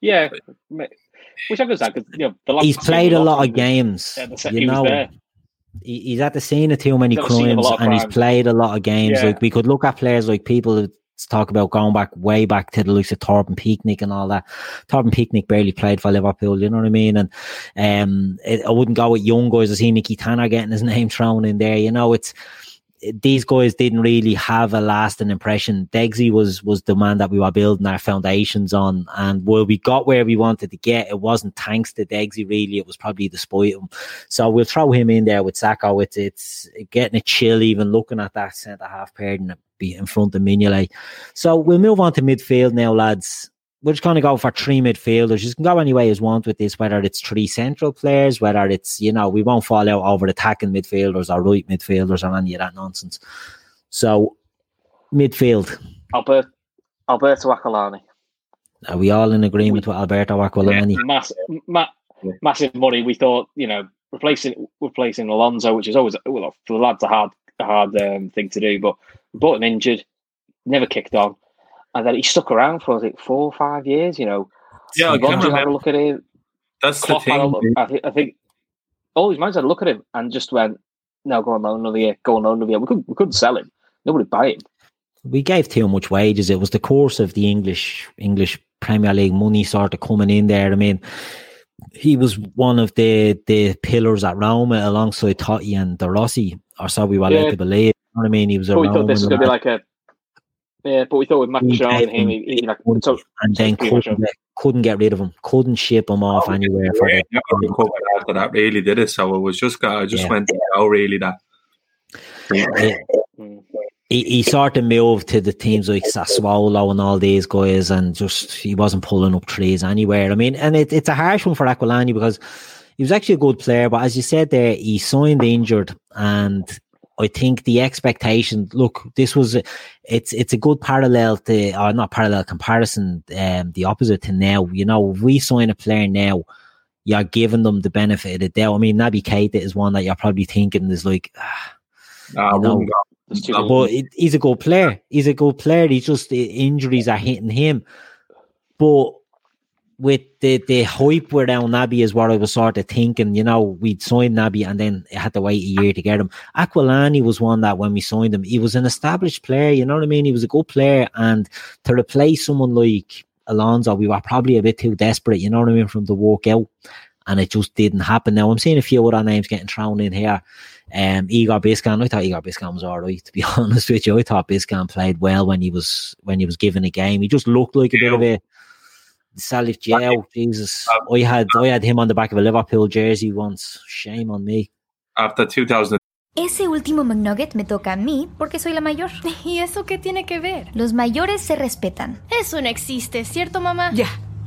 Yeah, ma- which I understand because you know the last he's played a lot of games. yeah, You he was know, there. he's at the scene of too many He's at the scene of crimes and he's played a lot of games. Yeah. Like we could look at players like people talk about going back way back to the likes of Torben Piechnik and all that. Torben Piechnik barely played for Liverpool, you know what I mean? And um, it, I wouldn't go with young guys. I see Nicky Tanner getting his name thrown in there. You know, it's these guys didn't really have a lasting impression. Degsy was was the man that we were building our foundations on, and where we got where we wanted to get, it wasn't thanks to Degsy really. It was probably despite him. So we'll throw him in there with Sakho. It's it's getting a chill even looking at that centre half pair and be in front of Mignolet. So we'll move on to midfield now, lads we're just going to go for three midfielders. You can go any way you want with this, whether it's three central players, whether it's, you know, we won't fall out over attacking midfielders or right midfielders or any of that nonsense. So, midfield. Albert, Alberto Aquilani. Are we all in agreement with Alberto Aquilani? Yeah, massive, ma- massive money. We thought, you know, replacing replacing Alonso, which is always well, for the lads a hard a hard um, thing to do, but bought him injured, never kicked on and then he stuck around for like four or five years. You know, yeah, I can remember. Had a look at him. That's Klopp the thing. Look, I, th- I, think all these minds had a look at him and just went, "No, go on loan another year. Go on loan another year." We couldn't, we couldn't sell him. Nobody buy him. We gave too much wages. It was the course of the English English Premier League money sort of coming in there. I mean, he was one of the the pillars at Roma alongside Totti and De Rossi, or so we were yeah. led to believe. You know what I mean? He was a. we thought this was going to be like a yeah, but we thought with Maccagnan and him, he, he, like, so, and then couldn't get, couldn't get rid of him, couldn't ship him off oh, anywhere. Yeah, for the, after that, really did it. So it was just, I just yeah. went, oh, really, that. Yeah. He, he sort of moved to the teams like Sassuolo and all these guys, and just he wasn't pulling up trees anywhere. I mean, and it, it's a harsh one for Aquilani because he was actually a good player, but as you said there, he signed injured and I think the expectation. Look, this was it's it's a good parallel to or not parallel comparison. Um, the opposite to now. You know, if we sign a player now, you're giving them the benefit of the doubt. I mean, Naby Keita is one that you're probably thinking is like, ah, you know, but he's a good player. He's a good player. He's just the injuries are hitting him. But with the the hype around Naby is what I was sort of thinking. You know, we'd signed Naby and then had to wait a year to get him. Aquilani was one that when we signed him, he was an established player. You know what I mean? He was a good player, and to replace someone like Alonso, we were probably a bit too desperate. You know what I mean? From the walk out, and it just didn't happen. Now I'm seeing a few other names getting thrown in here. Um, Igor Biscan, I thought Igor Biscan was all right. To be honest with you, I thought Biscan played well when he was when he was given a game. He just looked like a bit of a Salif Diao, Jesus. Um, I had I had him on the back of a Liverpool jersey once. Shame on me. After 2000. Ese último McNugget me toca a mí porque soy la mayor. ¿Y eso qué tiene que ver? Los mayores se respetan. Eso no existe, ¿cierto, mamá? Ya.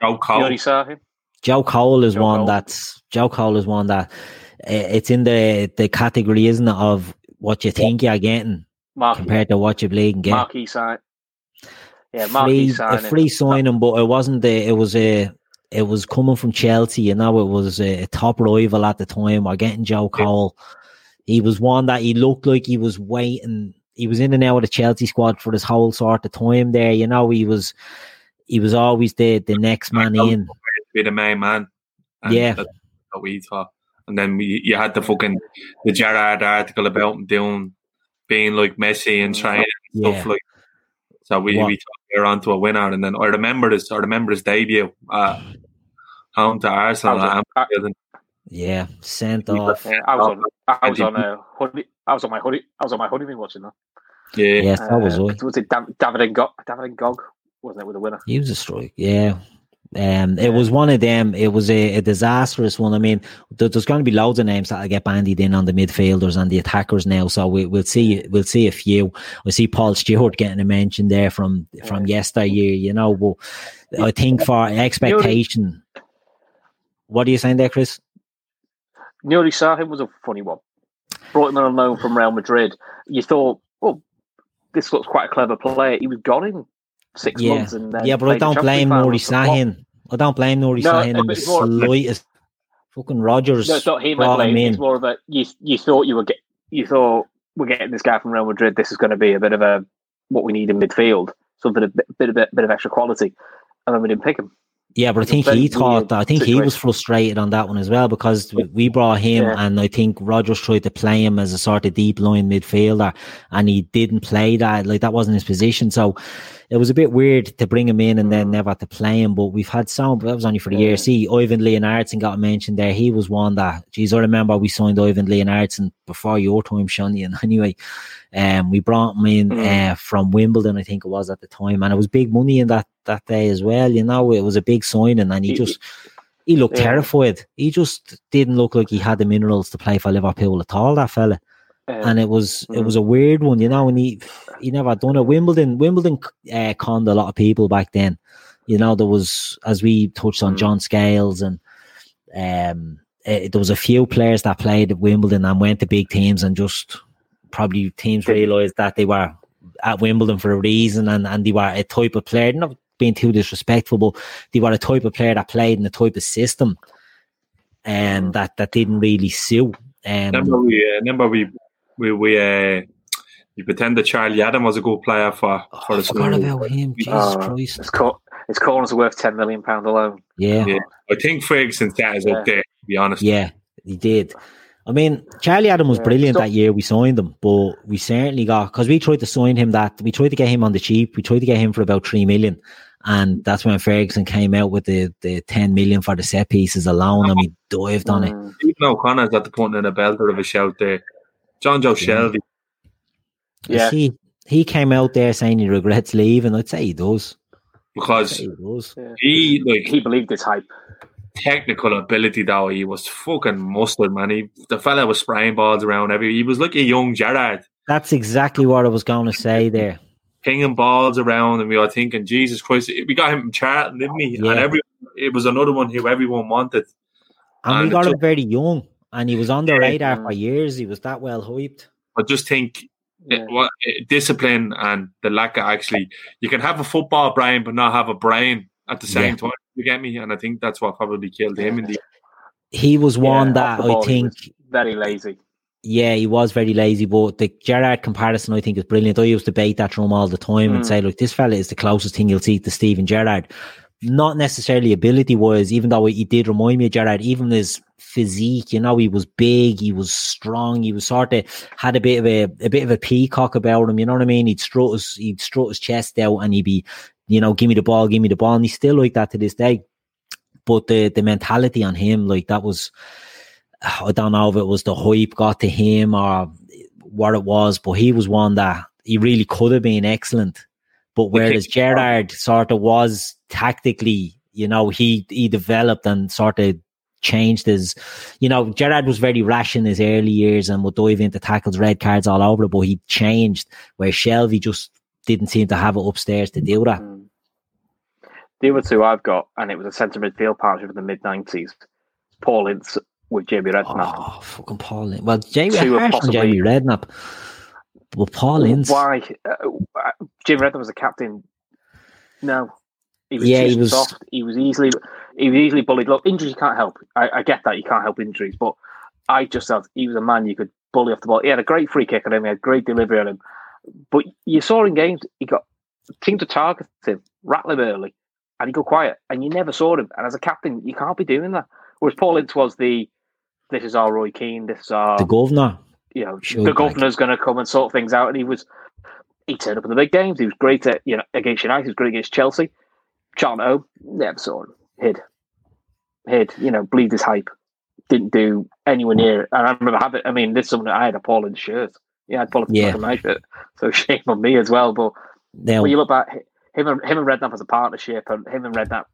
Joe Cole. saw him. Joe Cole is Joe one Cole. that's Joe Cole is one that uh, it's in the the category, isn't it, of what you think you're getting Mark, compared to what you're playing get. Marquee sign. Yeah, free, a free signing, but it wasn't the. It was a. It was coming from Chelsea, you know. It was a, a top rival at the time. We're getting Joe Cole. He was one that he looked like he was waiting. He was in and out of the Chelsea squad for this whole sort of time there. You know, he was he was always the the next man in. Be the main man. yeah, that's what we thought. And then we, you had the fucking the Gerrard article about him doing being like Messi and trying and yeah. stuff like. So we what? we thought we were onto a winner, and then I remember this. I remember his debut uh, home to Arsenal. I was, yeah, sent off. Yeah, I was on. I was on a hoodie. I was on my hoodie. I was on my honeymoon watching that. Yeah, yes, that was uh, right. Was it David N'Gog? David N'Gog wasn't it with the winner? He was a strike. Yeah, um, it was one of them. It was a, a disastrous one. I mean, there, there's going to be loads of names that I get bandied in on the midfielders and the attackers now. So we, will see. We'll see a few. I see Paul Stewart getting a mention there from from yesteryear. You know, but I think for expectation. What are you saying there, Chris? Nuri Sahin was a funny one. Brought him on loan from Real Madrid. You thought, well, this looks quite a clever player. He was gone in six yeah. months. And then yeah, but I don't blame League final. Nuri It's a flop. Sahin. I don't blame Nuri No, Sahin in the slightest. Fucking Rodgers No, it's not him. I blame. It's more of a you. You thought you were get. You thought we're getting this guy from Real Madrid. This is going to be a bit of a what we need in midfield. Something a bit, bit, bit, bit of extra quality, and then we didn't pick him. Yeah, but I think he thought that. I think he was frustrated on that one as well because we- we brought him, Yeah. and I think Rodgers tried to play him as a sort of deep line midfielder, and he didn't play that. Like that wasn't his position, so it was a bit weird to bring him in and then never to play him. But we've had some. That was only for the year. See, Ivan Leonhardsen got mentioned there. He was one that. Geez, I remember we signed Ivan Leonhardsen before your time, Shani. And anyway, um, we brought him in Mm. uh, from Wimbledon, I think it was at the time, and it was big money in that that day as well. You know, it was a big signing, and he He- just he looked Yeah. terrified. He just didn't look like he had the minerals to play for Liverpool at all. That fella, Um, and it was it mm. was a weird one, you know. And he he never done it. Wimbledon Wimbledon uh, conned a lot of people back then. You know, there was as we touched on Mm. John Scales and um, eh, there was a few players that played at Wimbledon and went to big teams and just probably teams realised that they were at Wimbledon for a reason and, and they were a type of player, not being too disrespectful, but they were a type of player that played in a type of system and that, that didn't really suit. Remember Um, we, uh, remember we, we, we, uh, we pretended Charlie Adam was a good player for for Oh, I the forgot Sunderland. about him. Jesus Oh, Christ. His, cor- his corners are worth ten million pound alone. Yeah. Yeah. I think Ferguson's that is Yeah. up there. To be honest, Yeah, he did. I mean, Charlie Adam was Yeah, brilliant so- that year. We signed him, but we certainly got because we tried to sign him. That we tried to get him on the cheap. We tried to get him for about three million, and that's when Ferguson came out with the the ten million for the set pieces alone, and we dived on it. Mm. Even O'Connor's at the point in a belter of a shout there. Jonjo Shelvey. Yeah. He he came out there saying he regrets leaving. I'd say he does. Because he does. he like He believed his hype. technical ability though he was fucking mustard man. He the fella was spraying balls around every. He was like a young Gerrard. That's exactly what I was going to say there. pinging balls around, and we were thinking, Jesus Christ, we got him from Charlton, didn't we? Yeah. And every it was another one who everyone wanted. And, And we got him very young, and he was on the Yeah. radar for years. He was that well hyped. I just think Yeah. it, what, it, discipline and the lack of actually, you can have a football brain but not have a brain at the same Yeah. time. You get me? And I think that's what probably killed him in the He was one Yeah, that I ball, think very lazy. Yeah, he was very lazy, but the Gerrard comparison I think is brilliant. I used to bait that drum all the time and Mm. say, look, this fella is the closest thing you'll see to Steven Gerrard. Not necessarily ability wise, even though he did remind me of Gerrard, even his physique, you know, he was big, he was strong, he was sort of had a bit of a, a bit of a peacock about him, you know what I mean? He'd strut his he'd strut his chest out and he'd be, you know, give me the ball, give me the ball, and he's still like that to this day. But the the mentality on him, like that was I don't know if it was the hype got to him or what it was, but he was one that he really could have been excellent. But whereas Gerrard sort of was tactically, you know, he he developed and sort of changed his, you know, Gerrard was very rash in his early years and would dive into tackles, red cards all over, but he changed where Shelvey just didn't seem to have it upstairs to do that. Mm. The other two I've got, and it was a centre midfield partnership in the mid nineties. Paul Ince with Jamie Redknapp. Oh, fucking Paul Ince. Well, Jamie, Two harsh possibly- Jamie Redknapp. But Paul Ince. Why? Uh, Jamie Redknapp was the captain. No, he was Yeah, he too was- soft. He was easily he was easily bullied. Look, injuries you can't help. I, I get that you can't help injuries, but I just felt he was a man you could bully off the ball. He had a great free kick on him. He had great delivery on him. But you saw in games he got team to target him, rattle him early, and he go quiet, and you never saw him. And as a captain, you can't be doing that. Whereas Paul Ince was the this is our Roy Keane, this is our the governor. you know, the governor's going to come and sort things out. And he was, he turned up in the big games. He was great at, you know, against United. He was great against Chelsea. Charlton home, never saw him. Hid. Hid, you know, believed his hype. Didn't do anywhere near it. And I remember having, I mean, this is something I had a Paul Ince shirt. Yeah, I had Paul in Yeah. my shirt. So shame on me as well. But Now, when you look back, him and, him and Redknapp as a partnership and him and Redknapp,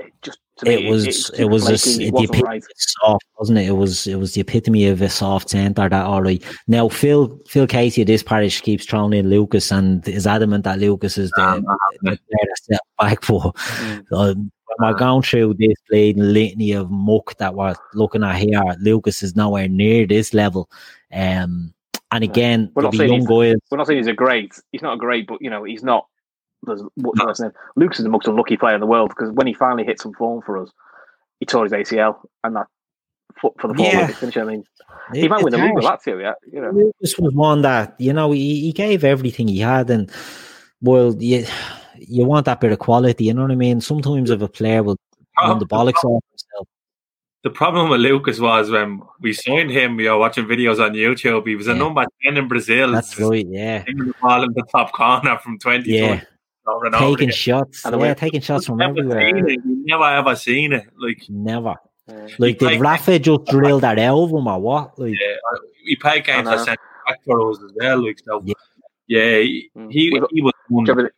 it just, to me, it was it's it was a, s- flaky. the it wasn't epitome right. soft, wasn't it? It was it was the epitome of a soft centre. That all right. Now Phil Phil Casey of this parish keeps throwing in Lucas and is adamant that Lucas is the, the player back for. Mm. Um, when we're going through this bleeding litany of muck that we're looking at here, Lucas is nowhere near this level. Um, and again, We're not saying young he's- guys. We're not saying he's a great. He's not a great, but you know, he's not there's much less than. Lucas is the most unlucky player in the world because when he finally hit some form for us, he tore his ACL and that for, for the four Yeah. Finish. I mean, It- he might win the league with. Lazio, yeah. You know, Lucas was one that you know he, he gave everything he had, and well, you you want that bit of quality. You know what I mean? Sometimes if a player will run the bollocks off himself, The problem with Lucas was when we signed him, we were watching videos on YouTube. He was a Yeah. number 10 in Brazil. that's right. Yeah, Taking the ball in the top corner from 20 yeah, foot over and over taking shots. And the Yeah, way- taking shots from Never everywhere. seen it. We never ever seen it. Like, Never. Yeah. Like did Like- Rafa just drill that out of him or what? Like yeah, he played games I that sent back for us as well. Like, so, Yeah. yeah, he, Mm. he, he was one. Do you remember the-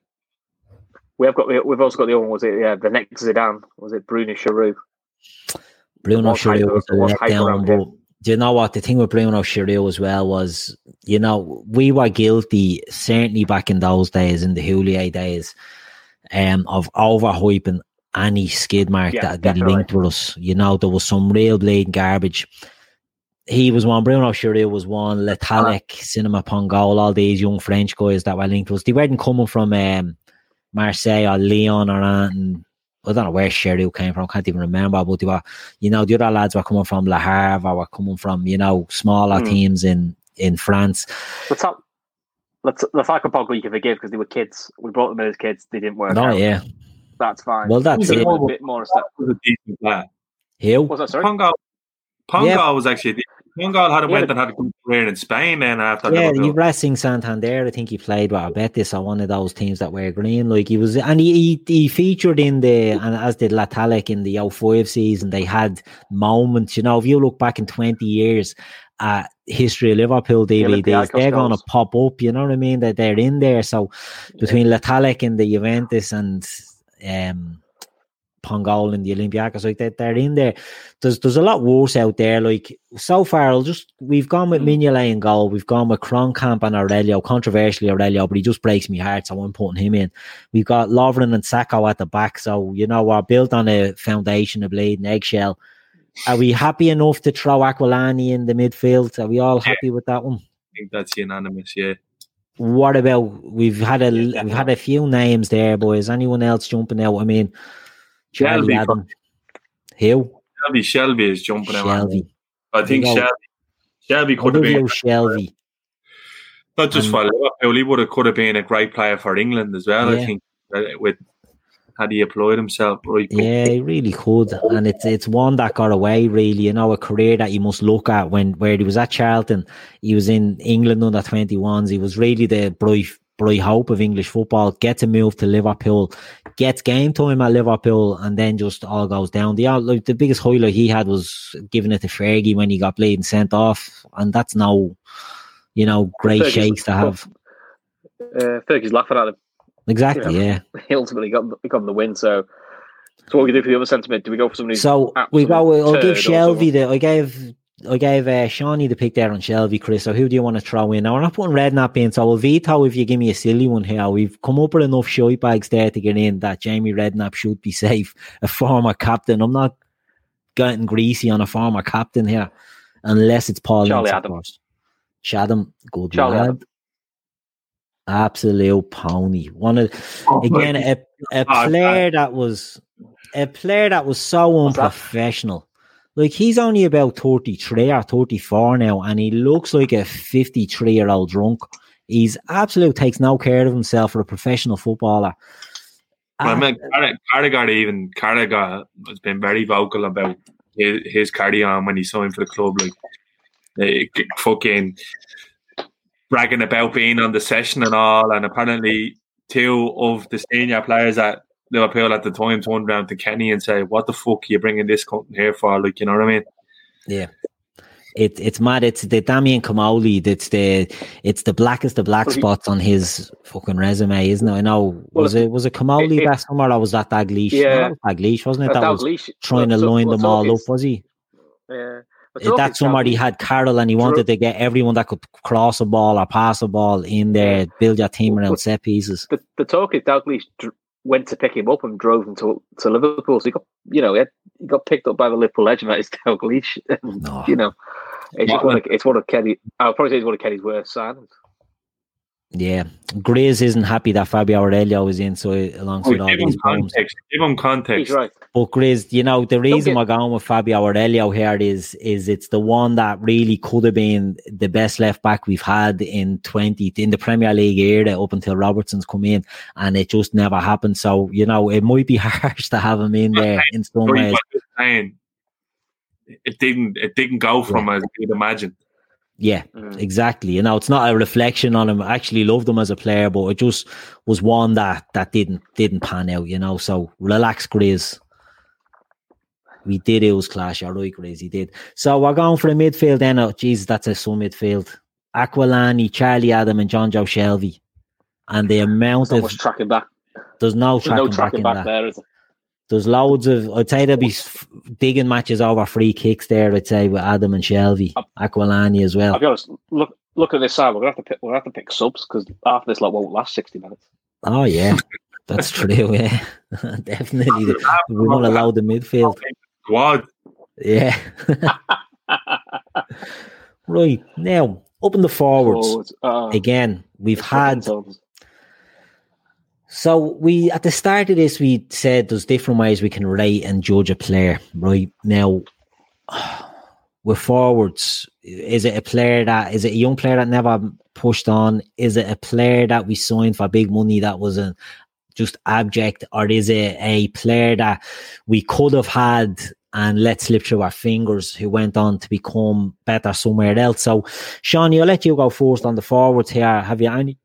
we have got the, we've also got the other one. Was it yeah the next Zidane? Was it Bruno Cheyrou? Bruno Cheyrou was hype letdown, but do you know what the thing with Bruno Cheyrou as well was? You know, we were guilty certainly back in those days, in the Houllier days, um, of overhyping any skid mark Yeah, that had been definitely. linked with us. You know, there was some real blatant garbage. He was one. Bruno Cheyrou was one. Letalic, Sinama Pongolle, all these young French guys that were linked to us. They weren't coming from um, Marseille or Lyon or anything. I don't know where Cheyrou came from. I can't even remember. But they were, you know, the other lads were coming from La Havre, were coming from, you know, smaller Hmm. teams in in France. Let's not, let's the Falcon Pogba you can forgive because they were kids. We brought them in as kids. They didn't work No, out. yeah, That's fine. well that's it. a- a bit more. Step. was a decent player. Hill. Was that sorry? Pongolle, Pongolle Yeah. was actually Pongolle had Yeah, went and had a good career in Spain then after Yeah, Liverpool. you Racing Santander. I think he played with I bet this or one of those teams that were green. Like he was, and he he, he featured in the and as did Le Tallec in the 05 season. They had moments. You know, if you look back in twenty years at history of Liverpool DVDs, Olympiacos they're going to pop up. You know what I mean? That they're in there. So between Latalic and the Juventus and um. Pongolle and the Olympiacos, like that, they're in there. There's there's a lot worse out there. Like so far, I'll just we've gone with hmm. Mignolet in goal, we've gone with Kromkamp and Aurelio, controversially Aurelio, but he just breaks me heart, so I'm putting him in. We've got Lovren and Sakho at the back, so you know we're built on a foundation of and eggshell. Are we happy enough to throw Aquilani in the midfield? Are we all happy with that one? I think that's unanimous. Yeah, What about we've had a we've had a few names there, boys. Anyone else jumping out? I mean, Shelvey, Hill, Shelvey Shelvey is jumping out. Shelvey. I think. Shelvey Shelvey could have been Shelvey. not just And- for Liverpool. He would have could have been a great player for England as well. I think uh, with had he applied himself right. Yeah, he really could, and it's it's one that got away. Really, you know, a career that you must look at. When where he was at Charlton, he was in England under twenty ones. He was really the bright bright hope of English football. Gets a move to Liverpool, gets game time at Liverpool, and then just all goes down. The like, the biggest highlight he had was giving it to Fergie when he got played and sent off, and that's no, you know, great Fergie's- shakes to have. Uh, Fergie's laughing at him. Exactly, Yeah. yeah. He ultimately got got the win. So, so what we do for the other sentiment? Do we go for somebody? So we go. I'll give Shelvey the. I gave. I gave uh, Shawnee the pick there on Shelvey, Chris. So who do you want to throw in? Now we're not putting Redknapp in, so I'll veto if you give me a silly one here. We've come up with enough shite bags there to get in that Jamie Redknapp should be safe. A former captain. I'm not getting greasy on a former captain here, unless it's Paul Charlie Ince, of Adam. Chatham, good Charlie lad. Adam. Absolute pony. One of Oh, again a, a Oh, player that was a player that was so What's that? unprofessional. Like he's only about 33 or 34 now, and he looks like a 53 year old drunk. He's absolute takes no care of himself for a professional footballer. I Ah, mean, Carragher, even Carragher has been very vocal about his, his carry on when he signed for the club, like eh, fucking bragging about being on the session and all. And apparently, two of the senior players at Liverpool at the time turned around to Kenny and say, "What the fuck are you bringing this cunt here for?" Like, you know what I mean? yeah. It, it's mad. It's the Damien Comolli. It's the it's the blackest of black spots on his fucking resume, isn't it? I know. Well, Was it was it Comolli it- it- that summer or was that Dalglish? Yeah. No, that was Dalglish, wasn't it? That was trying to line them all up, was he? Yeah. But talk that summer, he had Carroll and he wanted to get everyone that could cross a ball or pass a ball in there, build your team around set pieces. the, the talk is Dalglish went to pick him up and drove him to to Liverpool. So he got, you know, he, had, he got picked up by the Liverpool legend. That is Dalglish. No. you know, it's one of, it's one of Kenny. I'll probably say it's one of Kenny's worst signings. Yeah, Grays isn't happy that Fabio Aurelio was in, so alongside Oh, all give these him problems. context. Give him context. He's right. But Grizz, you know, the reason get- we're going with Fabio Aurelio here is is it's the one that really could have been the best left back we've had in twenty in the Premier League era up until Robertson's come in, and it just never happened. So you know, it might be harsh to have him in there in some ways. but just saying, it didn't. It didn't go from as you'd imagine. Yeah, Mm. exactly. You know, it's not a reflection on him. I actually loved him as a player, but it just was one that that didn't didn't pan out. You know, so relax, Grizz. We did it was clash, all right, Grizz. He did. So we're going for the midfield then. Oh, Jesus, that's a some midfield. Aquilani, Charlie Adam, and Jonjo Shelvey. And the amount So of tracking back. there's no There's tracking, no back tracking in back, there, is there? There's loads of I'd say there'll be digging matches over free kicks there. I'd say with Adam and Shelvey, Aquilani as well. I'll be honest. Look, look at this side. We're gonna have to pick. We're gonna have to pick subs because after this lot won't last sixty minutes. Oh yeah, that's true. Yeah, definitely. We won't allow the midfield. Squad. Yeah. right now, up in the forwards uh, again. We've had so we at the start of this we said there's different ways we can rate and judge a player. Right now, with forwards, is it a player that is it a young player that never pushed on? Is it a player that we signed for big money that was a just abject, or is it a player that we could have had and let slip through our fingers who went on to become better somewhere else? So, Sean, I'll let you go first on the forwards here. Have you any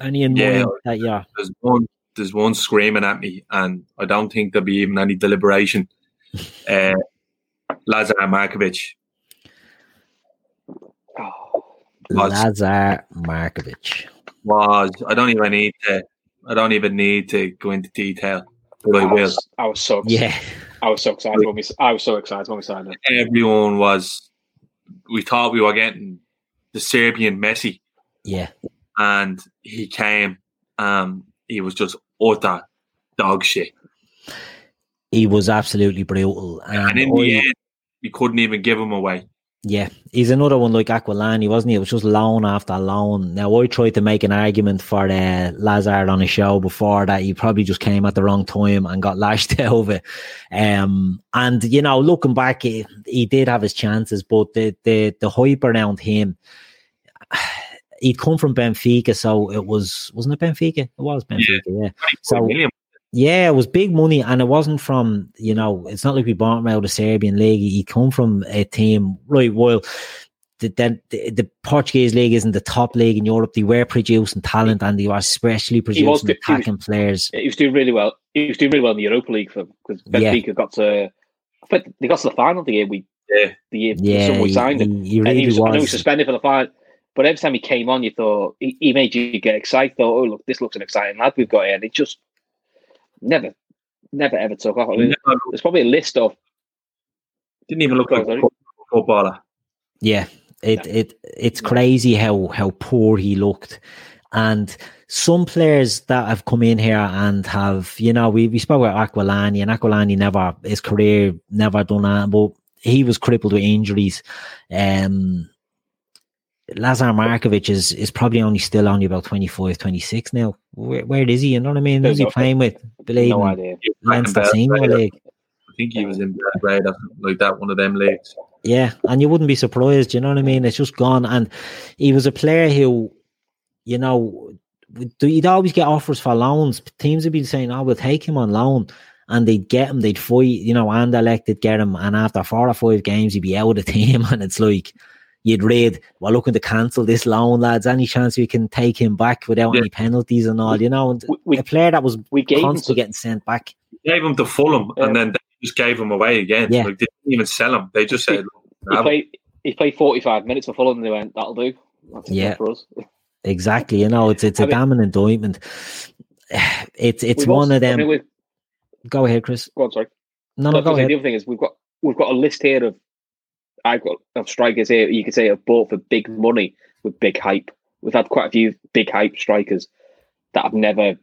any in Yeah. that you're There's one. There's one screaming at me, and I don't think there'll be even any deliberation. Uh, Lazar Markovic was Lazar Markovic? was. I don't even need to. I don't even need to go into detail, but I I will. was, I was so excited. Yeah, I was so excited when we I was so excited when we signed him. Everyone was. We thought we were getting the Serbian Messi, yeah, and he came. Um, he was just utter dog shit. he was absolutely brutal. And And in the end, we couldn't even give him away. Yeah, he's another one like Aquilani, wasn't he? It was just loan after loan. Now, I tried to make an argument for uh, Lazar on a show before that he probably just came at the wrong time and got lashed over. Um, and, you know, looking back, he, he did have his chances, but the, the, the hype around him, he'd come from Benfica, so it was, wasn't it Benfica? It was Benfica, yeah. So, Million. yeah, it was big money, and it wasn't from you know. It's not like we bought him out of the Serbian league. He come from a team right. Well, the, the the Portuguese league isn't the top league in Europe. They were producing talent, and they were especially was producing the- he was- attacking players. He was doing really well. He was doing really well in the Europa League for because Yeah. Benfica got to. I think they got to the final the year we Yeah. the year Yeah, someone we he, signed him. he, he and he was, I know he was was. suspended for the final. But every time he came on, you thought he, he made you get excited. Thought, oh look, this looks an exciting lad we've got here. And it just never, never ever took off. I mean, Never- there's probably a list of Didn't even look like a footballer. Yeah, it it it's crazy how how poor he looked, and some players that have come in here and have you know we we spoke about Aquilani and Aquilani never his career never done that, but he was crippled with injuries. Um, Lazar Markovic is is probably only still only about 25, 26 now. Where, where is he? You know what I mean? Who's he playing with? Believe no me, idea. Leinster Back in Senior Belgrade. League. I think he was in Belgrade or like that, one of them leagues. Yeah, and you wouldn't be surprised. You know what I mean? It's just gone. And he was a player who, you know, would- you'd always get offers for loans. Teams would be saying, "Oh, we'll take him on loan," and they'd get him. They'd fight. You know, Anderlecht would get him, and after four or five games, he'd be out of the team. And it's like you'd read, "We're looking to cancel this loan, lads. Any chance we can take him back without Yeah. any penalties and all?" You know, and We, we, a player that was we gave constantly some, getting sent back. Gave him to Fulham Yeah. and then they just gave him away again. Yeah. Like they didn't even sell him. They just said, he "Nah, played he played 45 minutes for Fulham and they went, that'll do. That's Yeah. for us. Exactly. You know, it's it's a I mean- damning indictment. It's it's one also- of I them. mean, Go ahead, Chris. go on, sorry. No, No, no, go the other thing is we've got we've got a list here of I've got of strikers here you could say have bought for big money with big hype. We've had quite a few big hype strikers that have never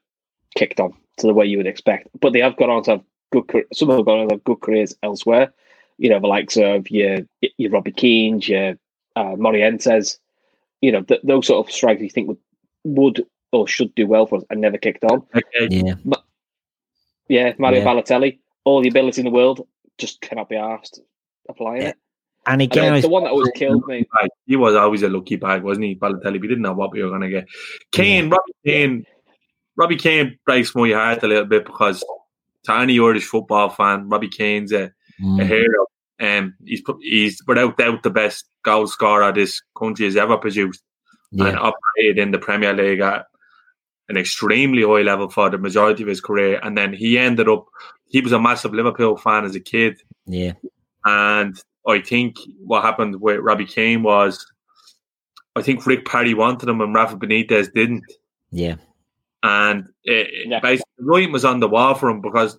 kicked on to the way you would expect, but they have gone on to have good. Some have gone on to have good careers elsewhere. You know, the likes of your your Robbie Keane, your uh, Morientes. You know, th- those sort of strikers you think would would or should do well for us and never kicked on. Okay. Yeah. But yeah, Mario Yeah. Balotelli, all the ability in the world, just cannot be asked applying Yeah. it. And And again, then the one that always killed me. He was always a lucky bag, wasn't he? Balotelli. We didn't know what we were going to get. Keane, Robbie Keane, Robbie Keane breaks my heart a little bit because to any Irish football fan, Robbie Keane's a, a Mm, hero. Um, he's he's without doubt the best goal scorer this country has ever produced, and operated in the Premier League at an extremely high level for the majority of his career. And then he ended up, he was a massive Liverpool fan as a kid. yeah, And I think what happened with Robbie Keane was, I think Rick Parry wanted him and Rafa Benitez didn't. yeah, And it, it Yeah. basically, the writing was on the wall for him because,